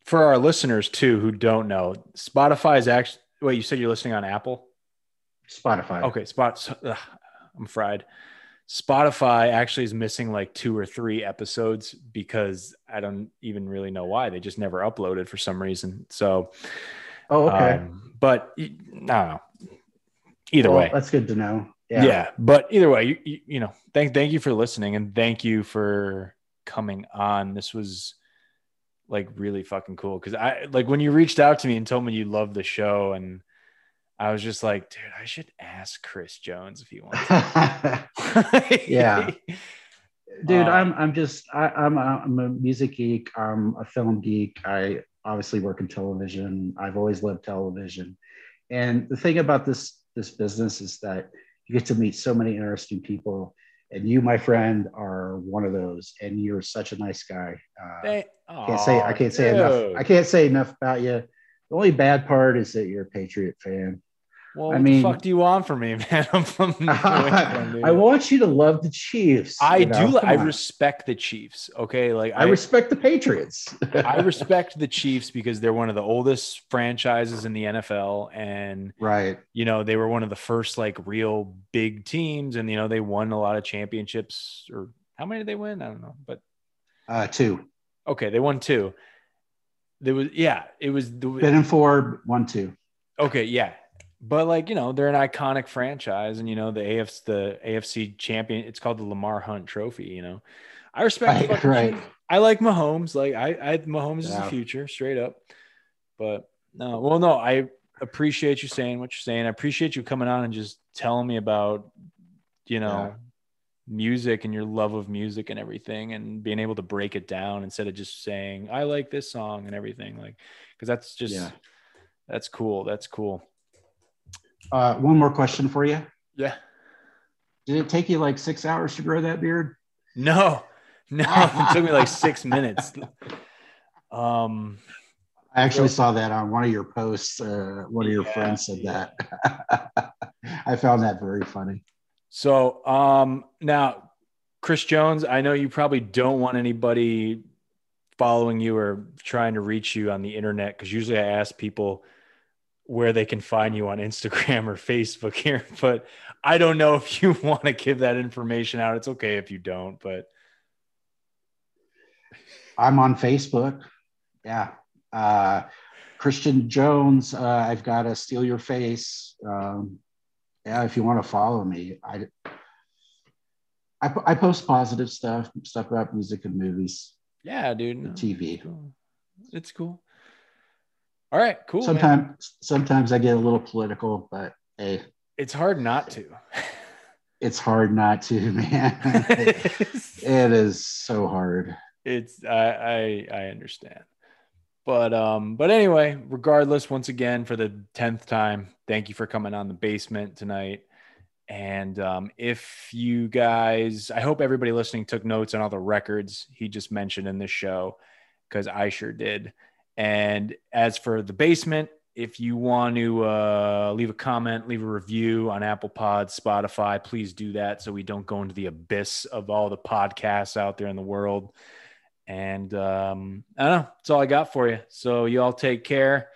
for our listeners too who don't know, Spotify is actually. Wait, you said you're listening on Apple? Spotify. Okay, spot. I'm fried. Spotify actually is missing like two or three episodes because I don't even really know why. They just never uploaded for some reason. So, oh, okay. Um, but I don't know. Either well, way, that's good to know. Yeah. yeah. But either way, you, you, you know, thank thank you for listening and thank you for coming on. This was like really fucking cool because I like when you reached out to me and told me you loved the show and I was just like, dude, I should ask Chris Jones if he wants. To. Yeah, dude, uh, I'm I'm just I, I'm a, I'm a music geek. I'm a film geek. I obviously work in television. I've always loved television, and the thing about this this business is that you get to meet so many interesting people and you, my friend, are one of those. And you're such a nice guy. Uh, they, can't say I can't say dude. enough. I can't say enough about you. The only bad part is that you're a Patriot fan. Well, I mean, fuck do you want from me, man? I'm from. I want you to love the Chiefs. I do. I on. respect the Chiefs. Okay, like I, I respect the Patriots. I respect the Chiefs because they're one of the oldest franchises in the NFL, and right, you know, they were one of the first like real big teams, and you know, they won a lot of championships. Or how many did they win? I don't know, but uh, two. Okay, they won two. There was yeah, it was the been in four, one, two. Okay, yeah, but like you know they're an iconic franchise and you know the AFC the AFC champion it's called the Lamar Hunt Trophy you know I respect right, right. I like Mahomes like I I Mahomes yeah. is the future straight up but no well no I appreciate you saying what you're saying I appreciate you coming on and just telling me about you know yeah. music and your love of music and everything and being able to break it down instead of just saying I like this song and everything like because that's just yeah. that's cool that's cool Uh, one more question for you. Yeah. Did it take you like six hours to grow that beard? No, no, it took me like six minutes. Um, I actually saw that on one of your posts. Uh, one of your Yeah, friends said yeah. that. I found that very funny. so um, now, Chris Jones, I know you probably don't want anybody following you or trying to reach you on the internet because usually I ask people where they can find you on Instagram or Facebook here, but I don't know if you want to give that information out. It's okay if you don't, but I'm on Facebook. Yeah. Uh, Christian Jones, uh, I've got to steal your face. Um, yeah, if you want to follow me, I, I, I post positive stuff, stuff about music and movies, yeah, dude. no, TV. cool. It's cool. All right, cool. man. Sometimes, sometimes I get a little political, but hey, It's hard not to. it's hard not to, man. it is so hard. it's I, I I understand. But um but anyway, regardless, once again for the 10th time, thank you for coming on the basement tonight. And um, if you guys, I hope everybody listening took notes on all the records he just mentioned in this show, because I sure did. And as for the basement, if you want to uh, leave a comment, leave a review on Apple Pods, Spotify, please do that so we don't go into the abyss of all the podcasts out there in the world. And um, I don't know. That's all I got for you. So you all take care.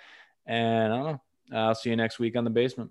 And I don't know. I'll see you next week on the basement.